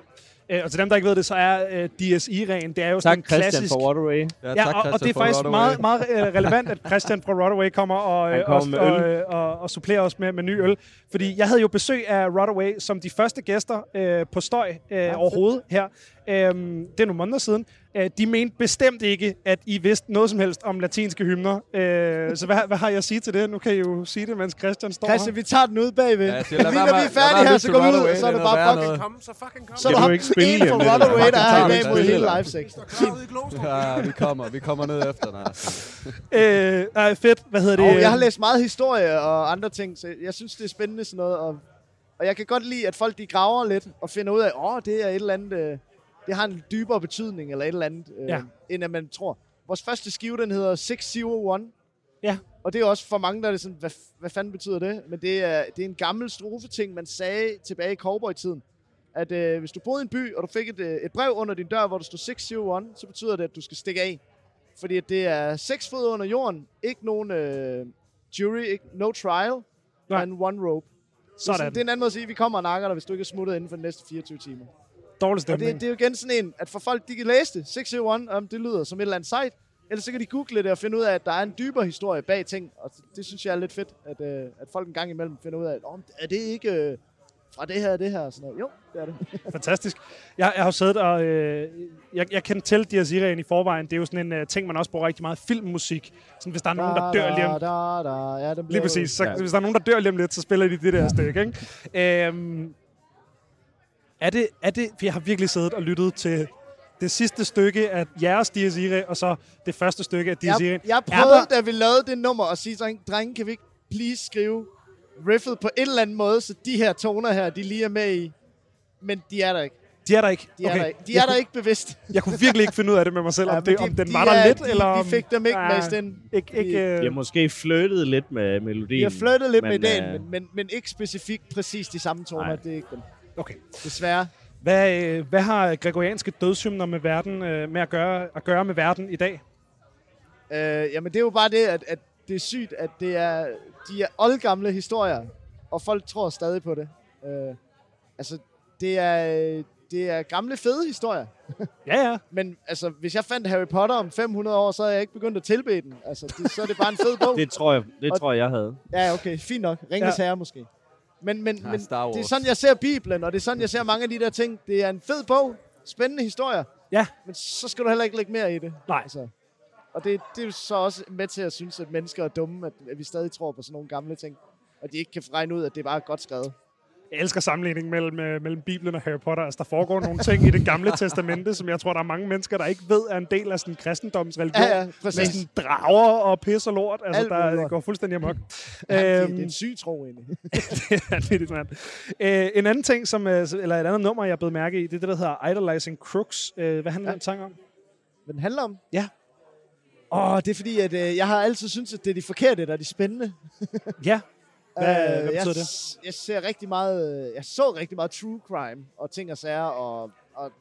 Øh, og til dem, der ikke ved det, så er øh, DSI-ren, det er jo sådan Tak en Christian klassisk... for Waterway. Ja, Ja, og, og det er faktisk meget, meget øh, relevant, at Christian fra Rodaway kommer og, øh, kommer og, med og, øl. øh, og, og supplerer os med, med ny øl. Fordi jeg havde jo besøg af Rodaway som de første gæster øh, på Støj øh, overhovedet her. Øhm, det er nogle måneder siden. Øh, de mente bestemt ikke, at I vidste noget som helst om latinske hymner. Øh, så hvad, hvad har jeg at sige til det? Nu kan I jo sige det, mens Christian står Christian, her. vi tager den ud bagved. Ja, siger, lad være når vi er færdige her, så går vi ud, og så er det det er bare fucking... Kom, så fucking kom. Så er der ikke spille en for. Runaway, der er Kom, i dag mod hele kom. live sex. Kravet i Glostrup. Ja, vi kommer, vi kommer ned efter. Nej. Øh, ej, fedt. Hvad hedder det? Jeg har læst meget historie og andre ting, så jeg synes, det er spændende sådan noget. Og, og jeg kan godt lide, at folk de graver lidt og finder ud af, åh, oh, det er et eller andet, øh, det har en dybere betydning, eller et eller andet, øh, Ja. end at man tror. Vores første skive, den hedder 601. Ja. Og det er også for mange, der er sådan, hvad, hvad fanden betyder det? Men det er, det er en gammel strofeting, man sagde tilbage i cowboy-tiden. At øh, hvis du boede i en by, og du fik et, øh, et brev under din dør, hvor der stod 601, så betyder det, at du skal stikke af. Fordi det er seks fod under jorden, ikke nogen øh, jury, ikke, no trial, Nej. men one rope. Sådan. det er en anden måde at sige, at vi kommer og nakker dig, hvis du ikke er smuttet inden for de næste 24 timer. Dårlig Og stemning. det, det er jo igen sådan en, at for folk, de kan læse det. 601, om det lyder som et eller andet site. Ellers så kan de google det og finde ud af, at der er en dybere historie bag ting. Og det synes jeg er lidt fedt, at, øh, at folk en gang imellem finder ud af, at oh, er det ikke øh, fra det her og det her? Og sådan noget. Jo, det er det. Fantastisk. Jeg, jeg har siddet og... Øh, jeg, jeg kendte til Dias Iraen i forvejen. Det er jo sådan en uh, ting, man også bruger rigtig meget filmmusik. Sådan, hvis der er nogen, der dør lige om... Da, da. Ja, den Lige præcis. Så, Ja. ja. Hvis der er nogen, der dør lige om lidt, så spiller de det der stykke. Ikke? Øhm, er, det, er det... For jeg har virkelig siddet og lyttet til det sidste stykke af jeres Dias Irae, og så det første stykke af Dias Irae. Jeg, jeg Er prøvede, der- da vi lavede det nummer, at sige, drenge, kan vi ikke please skrive riffet på en eller anden måde, så de her toner her, de lige er med i. Men de er der ikke. De er der ikke. De er, okay. der, ikke. De jeg er der kunne, ikke bevidst. Jeg kunne virkelig ikke finde ud af det med mig selv, Ja, om, det, de- om den de var der er- lidt, de, eller om... Vi fik dem ikke Ja, med den. Ikke, ikke, de- øh, De har måske flirtet lidt med melodien. Vi har flyttet lidt med men, ideen, øh, men, men, men ikke specifikt præcis de samme toner. Nej. Det er ikke dem. Okay. Desværre. Hvad, øh, hvad har gregorianske dødshymner med, verden, øh, med at, gøre, at gøre med verden i dag? Øh, jamen, det er jo bare det, at, at det er sygt, at det er, de er oldgamle historier, og folk tror stadig på det. Øh, altså, det er, det er gamle, fede historier. Ja, ja. Men altså, hvis jeg fandt Harry Potter om 500 år, så havde jeg ikke begyndt at tilbede den. Altså, det, så er det bare en fed bog. Det tror jeg, det Og- tror jeg, jeg havde. Ja, okay, fint nok. Ringes Ja. ja. herre måske. Men, men, Nej, men det er sådan, jeg ser Bibelen, og det er sådan, jeg ser mange af de der ting. Det er en fed bog, spændende historier, Ja. men så skal du heller ikke lægge mere i det. Nej. Altså. Og det, det er jo så også med til at synes, at mennesker er dumme, at, at vi stadig tror på sådan nogle gamle ting. Og de ikke kan regne ud, at det er bare godt skrevet. Jeg elsker sammenligningen mellem, øh, mellem Bibelen og Harry Potter. Altså, der foregår nogle ting i det gamle testamente, som jeg tror, der er mange mennesker, der ikke ved, er en del af sådan kristendomsreligion. Ja, ja, Med præcis. sådan drager og pis og lort. Altså, Alt der lort. går fuldstændig amok. Ja, det, Øhm, det er en syg tro, egentlig. det er vanvittigt, mand. Øh, en anden ting, som, øh, eller et andet nummer, jeg blevet mærke i, det er det, der hedder Idolizing Crooks. Øh, hvad handler Ja. den sang om? Hvad den handler om? Ja. Åh, det er fordi, at øh, jeg har altid syntes, at det er de forkerte, der er de spændende. Ja. Hvad, hvad Øh, betyder jeg, det? Jeg ser rigtig meget, øh, jeg så rigtig meget true crime og ting og sager og, og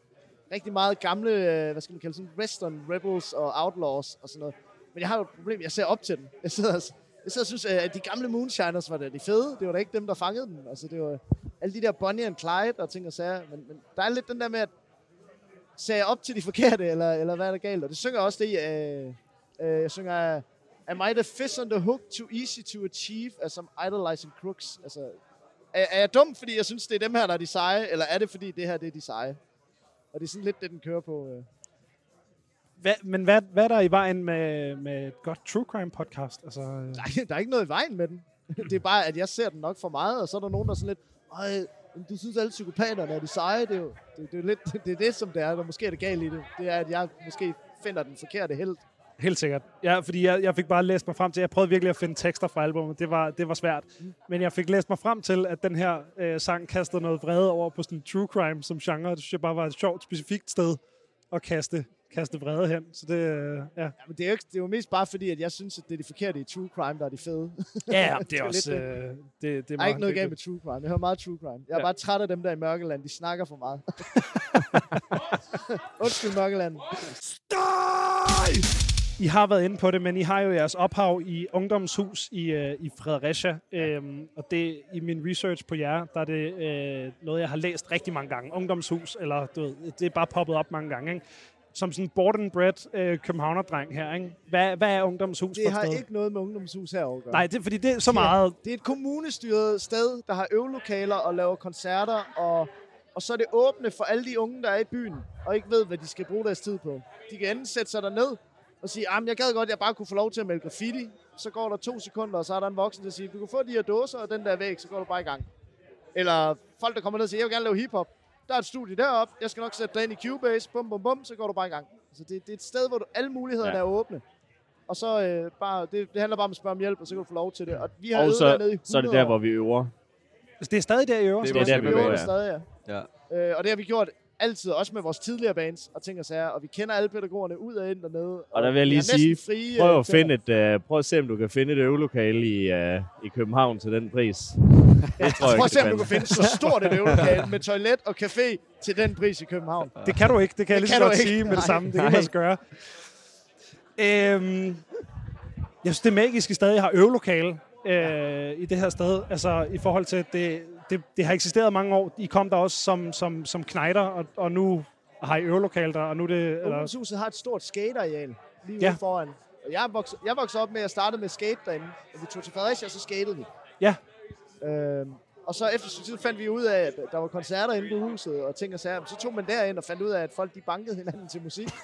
rigtig meget gamle, øh, hvad skal man kalde sådan, western rebels og outlaws og sådan noget. Men jeg har jo et problem, jeg ser op til dem. Jeg sidder, jeg sidder og synes, øh, at de gamle moonshiners var da de fede. Det var da ikke dem, der fangede dem. Altså, det var alle de der Bonnie and Clyde og ting og sager. Men, men der er lidt den der med, at ser jeg op til de forkerte, eller, eller hvad er der galt? Og det synger også det, øh, øh, jeg synger, Am I the fish on the hook, too easy to achieve, as I'm idolizing crooks? Altså, er, er jeg dum, fordi jeg synes, det er dem her, der er de seje, eller er det, fordi det her det er de seje? Og det er sådan lidt det, den kører på. Øh. Hvad, men hvad, hvad er der i vejen med, med et godt true crime podcast? Altså, øh, Der, er, der er ikke noget i vejen med den. det er bare, at jeg ser den nok for meget, og så er der nogen, der er sådan lidt, Ej, du synes alle psykopaterne er de seje. Det er jo det, det, er lidt, det, er det, som det er, der måske er det galt i det. Det er, at jeg måske finder den forkerte held. Helt sikkert. Ja, fordi jeg, jeg fik bare læst mig frem til, jeg prøvede virkelig at finde tekster fra albumet. Det var, det var svært. Men jeg fik læst mig frem til, at den her øh, sang kastede noget vrede over på sådan true crime som genre. Det synes jeg bare var et sjovt, specifikt sted at kaste, kaste vrede hen. Så det, øh, ja. Ja, men det er, jo ikke, det er jo mest bare fordi, at jeg synes, at det er de forkerte i true crime, der er de fede. Ja, det er er også... lidt Øh, det, det er Der er ikke noget galt med true crime. Jeg hører meget true crime. Jeg er Ja. bare træt af dem der i Mørkeland. De snakker for meget. Undskyld, Mørkeland. I har været inde på det, men I har jo jeres ophav i Ungdomshus i, øh, i Fredericia. Øhm, og det i min research på jer, der er det øh, noget, jeg har læst rigtig mange gange. Ungdomshus, eller du ved, det er bare poppet op mange gange. Ikke? Som sådan en born and bred øh, københavnerdreng her. Ikke? Hvad, hvad er Ungdomshus Det for har sted? ikke noget med ungdomshus her at gøre. Nej, det, fordi det er så meget... Det er et kommunestyret sted, der har øvelokaler og laver koncerter og og så er det åbne for alle de unge, der er i byen, og ikke ved, hvad de skal bruge deres tid på. De kan enten sætte sig derned og sige, at jeg gad godt, at jeg bare kunne få lov til at melde graffiti. Så går der to sekunder, og så er der en voksen, der siger, du kan få de her dåser og den der væg, så går du bare i gang. Eller folk, der kommer ned og siger, jeg vil gerne lave hiphop. Der er et studie deroppe, jeg skal nok sætte dig ind i Cubase, bum, bum, bum, så går du bare i gang. Så det, det er et sted, hvor du, alle mulighederne Ja. er åbne. Og så øh, bare, det, det handler bare om at spørge om hjælp, og så kan du få lov til det. Og vi har Og så, dernede i 100 så er det der, hvor vi øver. Så det er stadig der, I øver? Det Det er der, vi øver, det ja. stadig, ja. Ja. Øh, og det har vi gjort altid, også med vores tidligere bands og ting og sager. Og vi kender alle pædagogerne ud og ind dernede. Og der vil jeg lige sige, frie, Prøv øh, at, finde et, uh, prøv at se, om du kan finde et øvelokale i, uh, i København til den pris. Det tror jeg Prøv at se, om du kan finde så stort et øvelokale med toilet og café til den pris i København. Det kan du ikke, det kan jeg Det lige så kan godt ikke. sige med det Nej. samme. Det kan Nej. man også gøre. Øhm, jeg synes, det er magisk, at I stadig har øvelokale øh, i det her sted. Altså i forhold til, at det, det, det har eksisteret mange år. I kom der også som, som, som knejder, og, og nu har I øvelokale der, og nu det... Eller, Ungdomshuset har et stort skateareal lige Ja. ude foran. Og jeg voksede, jeg voksede op med at starte med skate derinde. Og vi tog til Fredericia, og så skatede vi. Ja. Øhm, og så efter tid fandt vi ud af, at der var koncerter inde på huset og ting og sager. Så tog man derind og fandt ud af, at folk de bankede hinanden til musik.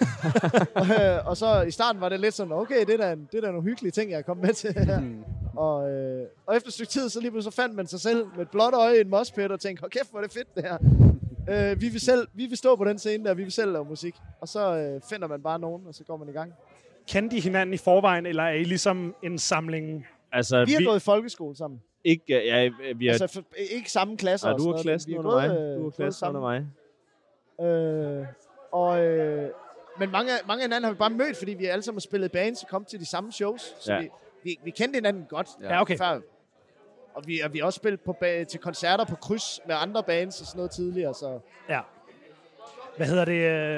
Øh, og så i starten var det lidt sådan, okay, det er da, en, det er da nogle hyggelige ting, jeg er kommet med til her. Mm. Og, øh, og efter et stykke tid, så lige pludselig så fandt man sig selv med et blåt øje i en moshpit og tænkte, hold kæft, hvor er det fedt det her. øh, vi, vil selv, vi vil stå på den scene der, vi vil selv lave musik. Og så øh, finder man bare nogen, og så går man i gang. kendte I hinanden i forvejen, eller er I ligesom en samling? Altså, Vi har vi, gået i folkeskole sammen. Ikke, ja, vi er, Altså for, ikke samme klasser ja, og du er klassen vi under gået, mig. øh, Du er klassen sammen. under mig. Øh, og, øh, men mange, mange af hinanden har vi bare mødt, fordi vi alle sammen har spillet bands og kommet til de samme shows. Så Ja. vi, vi, vi kendte hinanden godt. Ja, okay. Før. Og vi, og vi har også spillet på, til koncerter på kryds med andre bands og sådan noget tidligere. Så Ja. Hvad hedder det?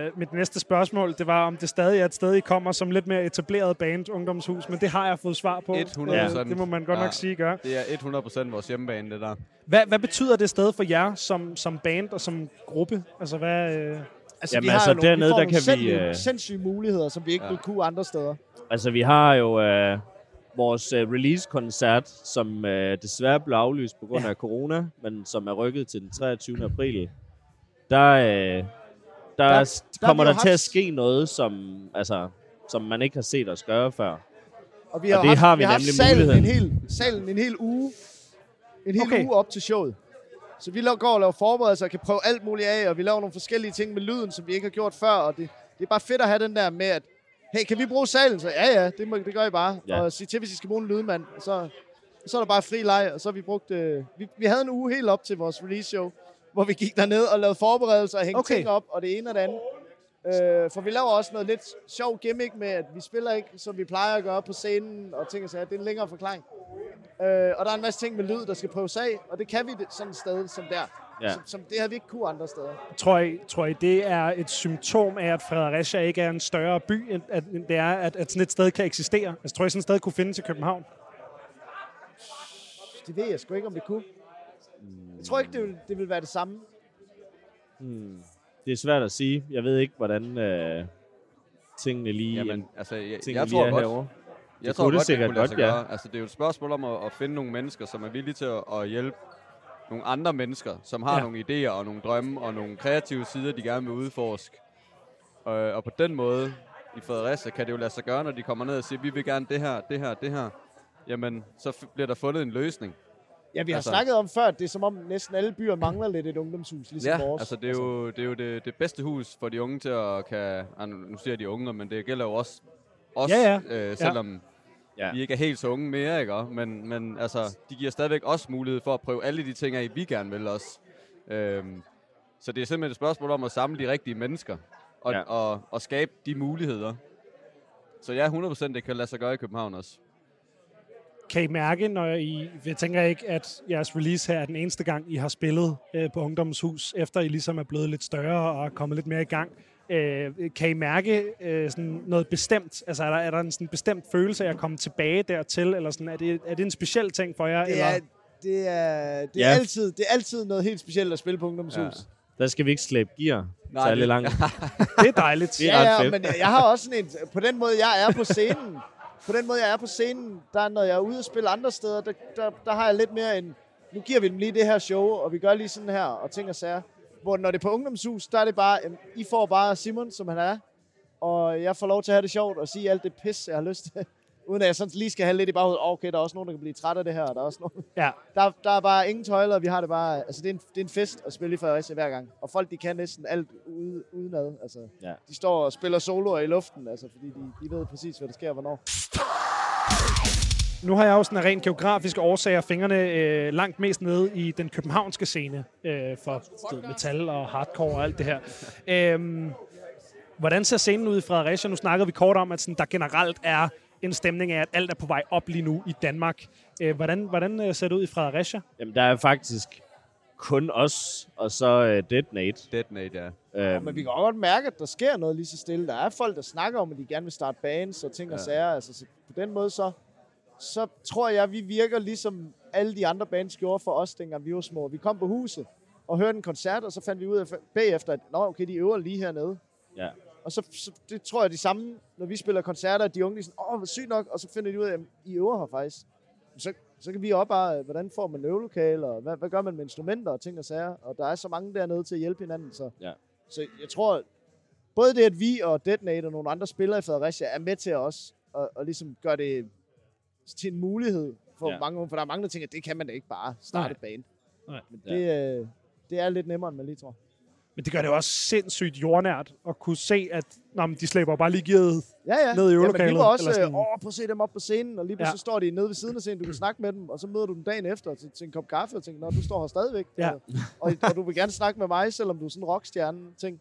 øh, Mit næste spørgsmål, det var, om det stadig er et sted, I kommer som lidt mere etableret band, ungdomshus, men det har jeg fået svar på. 100%. Øh, Det må man godt Ja. nok sige, gør. Det er 100% vores hjemmebane, det der. Hvad, hvad betyder det sted for jer som, som band og som gruppe? Altså, hvad... Øh... altså, Jamen, vi har altså, nogle, dernede, vi der nogle kan vi, sindssyge, øh, sindssyge muligheder, som vi ikke Ja. ja. vil kunne andre steder. Altså, vi har jo øh, vores øh, release-koncert, som øh, desværre blev aflyst på grund Ja. af corona, men som er rykket til den 23. april. Der, øh, der, Der- der kommer der til at ske noget, som, altså, som man ikke har set os gøre før. Og vi Og har, det haft, har vi vi har haft nemlig salen en, hel, salen en hel uge. En hel Okay. uge op til showet. Så vi går og laver forberedelser og kan prøve alt muligt af, og vi laver nogle forskellige ting med lyden, som vi ikke har gjort før. Og det, det er bare fedt at have den der med, at hey, kan vi bruge salen? Så ja, ja, det, må, det gør I bare. Ja. Og sig til, hvis I skal bruge en lydmand. Og så, så er der bare fri leg, og så har vi brugt... Øh, vi, vi havde en uge helt op til vores release show, hvor vi gik derned og lavede forberedelser og hængte Okay. ting op, og det ene og det andet. Øh, for vi laver også noget lidt sjov gimmick med, at vi spiller ikke, som vi plejer at gøre på scenen og ting og sager. Det er en længere forklaring. Øh, og der er en masse ting med lyd, der skal prøves af, og det kan vi det- sådan et sted som der. Ja. Som, som det har vi ikke kunne andre steder. Tror I, tror I, det er et symptom af, at Fredericia ikke er en større by, end, at, end det er, at, at sådan et sted kan eksistere? Altså, tror I, sådan et sted kunne findes i København? Det ved jeg sgu ikke, om det kunne. Jeg tror ikke, det vil, det vil være det samme. Hmm. Det er svært at sige. Jeg ved ikke, hvordan øh, tingene lige, Jamen, altså, jeg, tingene jeg lige tror er godt, herovre. jeg Det tror kunne det godt, sikkert kunne lade sig godt, ja. gøre. Altså, det er jo et spørgsmål om at, at finde nogle mennesker, som er villige til at, at hjælpe nogle andre mennesker, som har Ja. ja. nogle idéer og nogle drømme og nogle kreative sider, de gerne vil udforske. Og, og på den måde, i Fredericia, kan det jo lade sig gøre, når de kommer ned og siger, vi vil gerne det her, det her, det her. Jamen, så f- bliver der fundet en løsning. Ja, vi har Altså- altså, snakket om før, at det er som om næsten alle byer mangler lidt et ungdomshus, ligesom Ja, vores. altså det er jo, det, er jo det, det bedste hus for de unge til at kan... Ah, nu, siger de unge, men det gælder jo også os, Ja, Øh, selvom Ja. ja. vi ikke er helt så unge mere, ikke? Og- Men, men altså, de giver stadigvæk os mulighed for at prøve alle de ting af, vi gerne vil også. Øhm, så det er simpelthen et spørgsmål om at samle de rigtige mennesker og, Ja. ja. og, og skabe de muligheder. Så ja, 100% det kan lade sig gøre i København også. Kan I mærke, når I... Jeg tænker ikke, at jeres release her er den eneste gang, I har spillet øh, på Ungdomshus, efter I ligesom er blevet lidt større og er kommet lidt mere i gang. Øh, kan I mærke øh, sådan noget bestemt? Altså er der, er der en sådan bestemt følelse af at komme tilbage dertil? Eller sådan, er, det, er det en speciel ting for jer? det eller? er, det er, det er, Ja. altid, det er altid noget helt specielt at spille på ungdomshus. Ja. Der skal vi ikke slæbe gear Nej, særlig det- langt. Det er dejligt. Det er Ja, ja, men jeg, jeg har også sådan en... På den måde, jeg er på scenen, på den måde, jeg er på scenen, der når jeg er ude og spille andre steder, der, der, der har jeg lidt mere en... Nu giver vi dem lige det her show, og vi gør lige sådan her, og ting og sager. Hvor når det er på ungdomshus, der er det bare, jamen, I får bare Simon, som han er, og jeg får lov til at have det sjovt og sige alt det pis, jeg har lyst til. Uden at jeg sådan lige skal have lidt i baghovedet. Okay, der er også nogen, der kan blive træt af det her. og Der er, også nogen. Ja. Der, der er bare ingen tøjler, vi har det bare... Altså, det er en, det er en fest at spille i Fredericia hver gang. Og folk, de kan næsten alt ude, udenad. Altså, Ja. de står og spiller soloer i luften, altså, fordi de, de ved præcis, hvad der sker og hvornår. Nu har jeg jo sådan af rent geografiske årsager fingrene øh, langt mest nede i den københavnske scene øh, for metal og hardcore og alt det her. Øhm, hvordan ser scenen ud i Fredericia? Nu snakkede vi kort om, at sådan, der generelt er en stemning af, at alt er på vej op lige nu i Danmark. Øh, hvordan hvordan øh, ser det ud i Fredericia? Jamen, der er faktisk kun os, og så uh, Detonate. Detonate, ja. Øhm, Men vi kan også godt mærke, at der sker noget lige så stille. Der er folk, der snakker om, at de gerne vil starte bands og ting og Ja. sager. Altså, så på den måde, så, så tror jeg, vi virker ligesom alle de andre bands gjorde for os, dengang vi var små. Vi kom på huset og hørte en koncert, og så fandt vi ud af bagefter, at Nå, okay, de øver lige hernede. Ja. Og så, så det tror jeg de samme, når vi spiller koncerter, de unge de er sådan, åh, hvor sygt nok, og så finder de ud af, at I øver her faktisk. Så, så kan vi op bare, hvordan får man øvelokale, og hvad, hvad gør man med instrumenter og ting og sager. Og der er så mange dernede til at hjælpe hinanden, så, Ja. så jeg tror, både det, at vi og Detonate og nogle andre spillere i Fredericia er med til os, og, og ligesom gøre det til en mulighed for Ja. ja. mange unge, for der er mange, der tænker, at det kan man da ikke bare starte Nej. band. Nej. Men det, øh, det er lidt nemmere, end man lige tror. Men det gør det jo også sindssygt jordnært at kunne se, at nå, men de slæber bare lige gearet. Ja, ja. Ned i øvelokalet, vi var også, åh, prøv at se dem op på scenen, og lige pludselig Ja. ja. står de nede ved siden af scenen, du kan snakke med dem, og så møder du dem dagen efter til, til en kop kaffe, og tænker, nå, du står her stadigvæk. Ja. Og, og, og, du vil gerne snakke med mig, selvom du er sådan en rockstjerne. Ting.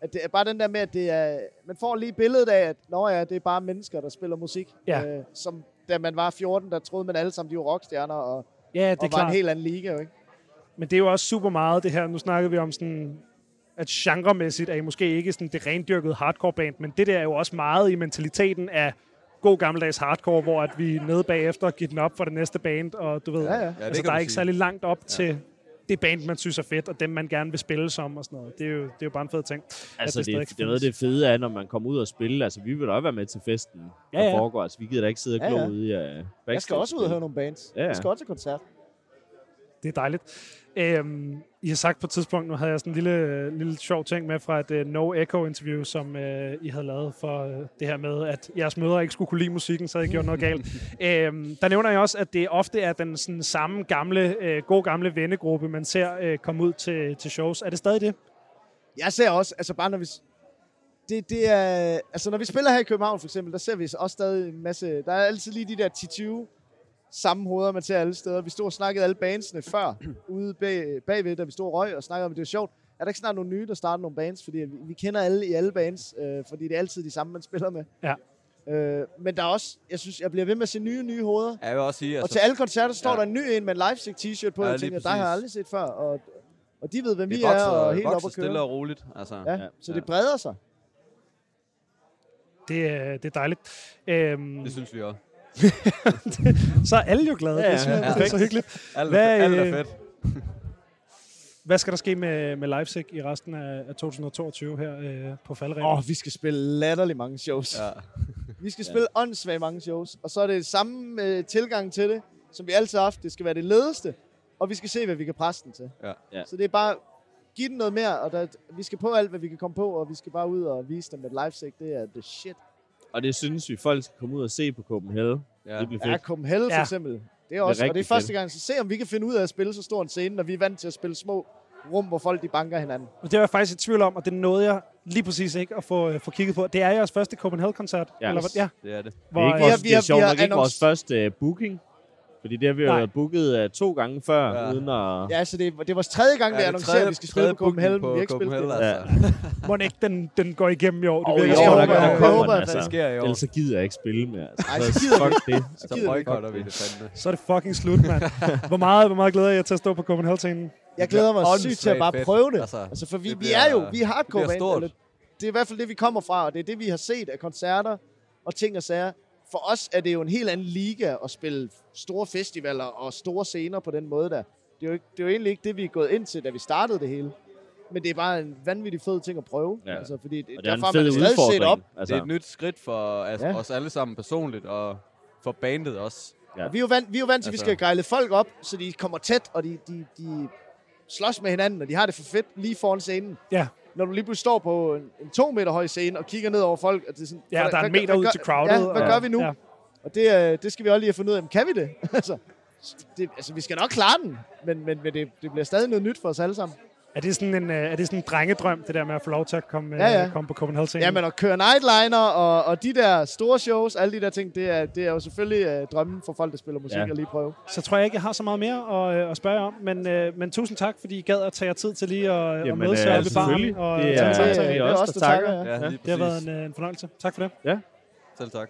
At det er bare den der med, at det er, man får lige billedet af, at nå ja, det er bare mennesker, der spiller musik. Ja. Øh, som da man var 14, der troede man alle sammen, de var rockstjerner, og, Ja, det og var klart. en helt anden liga, jo ikke? Men det er jo også super meget det her, nu snakkede vi om sådan, at genremæssigt er I måske ikke sådan det rendyrkede hardcore band, men det der er jo også meget i mentaliteten af god gammeldags hardcore, hvor at vi er nede bagefter giver den op for det næste band, og du ved, Ja, ja. Ja, det altså der er ikke sige. særlig langt op ja. til det band, man synes er fedt, og dem, man gerne vil spille som og sådan noget. Det er jo, det er jo bare en fed ting. altså, det det, det, er noget af det fede af, når man kommer ud og spille. Altså, vi vil da også være med til festen, Ja, der ja. foregår. Altså, vi gider da ikke sidde og Ja, glo ja. ude i uh. Jeg skal også ud og høre nogle bands. Ja, ja. Jeg skal også til koncert. Det er dejligt. Øhm, I har sagt på et tidspunkt, nu havde jeg sådan en lille, lille sjov ting med fra et uh, No Echo interview, som uh, I havde lavet for uh, det her med, at jeres mødre ikke skulle kunne lide musikken, så havde I gjort noget galt. øhm, der nævner jeg også, at det ofte er den sådan, samme gamle, uh, god gamle vennegruppe, man ser uh, komme ud til, til shows. Er det stadig det? Jeg ser også, altså bare når vi... Det, det er, altså når vi spiller her i København for eksempel, der ser vi også stadig en masse... Der er altid lige de der 10-20 samme hoveder, man ser alle steder. Vi stod og snakkede alle bandsene før, ude bag, bagved, da vi stod og røg og snakkede om, at det var sjovt. Er der ikke snart nogle nye, der starter nogle bands? Fordi vi, vi kender alle i alle bands, øh, fordi det er altid de samme, man spiller med. Ja. Øh, men der er også, jeg synes, jeg bliver ved med at se nye, nye hoveder. Jeg vil også sige, Og altså, til alle koncerter står Ja. der en ny en med en livesick t-shirt på, Ja, og jeg tænker, der har jeg aldrig set før. Og, og de ved, hvem vi det er, og helt op køre. stille og roligt. Altså, Ja, Ja, så ja. det breder sig. Det, er- det er dejligt. Øhm, Det synes vi også. så er alle jo glade. Ja, det, er ja, ja. det er så hyggeligt. Alt, Hvad, er, alt øh, er fedt. Hvad skal der ske med, med Leipzig i resten af, af 2022 her øh, på faldrebet? Åh, oh, vi skal spille latterlig mange shows. Ja. Vi skal spille ja. åndssvagt mange shows. Og så er det samme øh, tilgang til det, som vi altid har haft. Det skal være det ledeste, og vi skal se, hvad vi kan presse den til. Ja. Ja. Så det er bare, give den noget mere, og der, vi skal på alt, hvad vi kan komme på, og vi skal bare ud og vise dem, at LiveSig, det er the shit. Og det synes vi, folk skal komme ud og se på Copenhagen. Ja. Det bliver Ja. Copenhagen for Ja. eksempel. Det er også, og det er første gang, så se om vi kan finde ud af at spille så stor en scene, når vi er vant til at spille små rum, hvor folk de banker hinanden. Det var jeg faktisk i tvivl om, og det nåede jeg lige præcis ikke at få, øh, få kigget på. Det er jeres første Copenhagen-koncert? Ja. Eller, ja. Det er det. Det Hvor, er, ikke øh, vores, vi det har- er sjovt vi har nok ikke vores første uh, booking. Fordi det har vi jo Nej. været booket uh, to gange før, Ja. ja. uden at... Ja, så det, det er vores tredje gang, vi er annoncerer, tredje- at vi skal spille på Copenhagen, men vi har ikke spillet Copenhagen, det. altså. må ikke den, den går igennem i år? Det Åh, virker om, der, der kommer den, at det altså. sker i år. Ellers så gider jeg ikke spille mere. Altså. Ej, så gider vi Fuck det. Så gider vi ikke. boykotter vi det fandme. så er det fucking slut, mand. hvor, meget, hvor meget glæder jeg til at stå på Copenhagen-scenen? Jeg glæder mig sygt til at bare prøve det. Altså, Altså, for vi, vi er jo, vi er hardcore det er i hvert fald det, vi kommer fra, og det er det, vi har set af koncerter og ting og sager. For os er det jo en helt anden liga at spille store festivaler og store scener på den måde der. Det er jo, ikke, det er jo egentlig ikke det, vi er gået ind til, da vi startede det hele. Men det er bare en vanvittig fed ting at prøve. Ja. Altså, fordi det, Og det er en fed man stadig set op. udfordring. Det Altså, er et nyt skridt for altså, Ja. os alle sammen personligt, og for bandet også. Ja. Og vi er jo vant, vi er jo vant til, at vi Altså- skal gejle folk op, så de kommer tæt, og de, de, de slås med hinanden, og de har det for fedt lige foran scenen. Ja. Når du lige pludselig står på en, en to meter høj scene og kigger ned over folk, og det er sådan, Ja, hvad- der er en hvad- meter hvad ud gør- til crowded. Ja, hvad og- gør vi nu? Ja. Og det, øh, det skal vi også lige have fundet ud af. Men kan vi det? altså, det, altså, vi skal nok klare den, men, men, men det, det bliver stadig noget nyt for os alle sammen. Er det sådan en, øh, er det sådan en drengedrøm, det der med at få lov til at komme, Ja, ja. øh, komme på Copenhagen? Ja, men at køre nightliner og, og de der store shows, alle de der ting, det er, det er jo selvfølgelig øh, drømmen for folk, der spiller musik, Ja. at lige prøve. Så tror jeg ikke, jeg har så meget mere at, øh, at spørge om, men, øh, men tusind tak, fordi I gad at tage jer tid til lige at, at Jamen, mødes øh, her ved baren. selvfølgelig. Og, Det er- det, en det er det er os, der takker. takker. Ja. Ja, det har været en, en fornøjelse. Tak for det. Ja, Selv tak.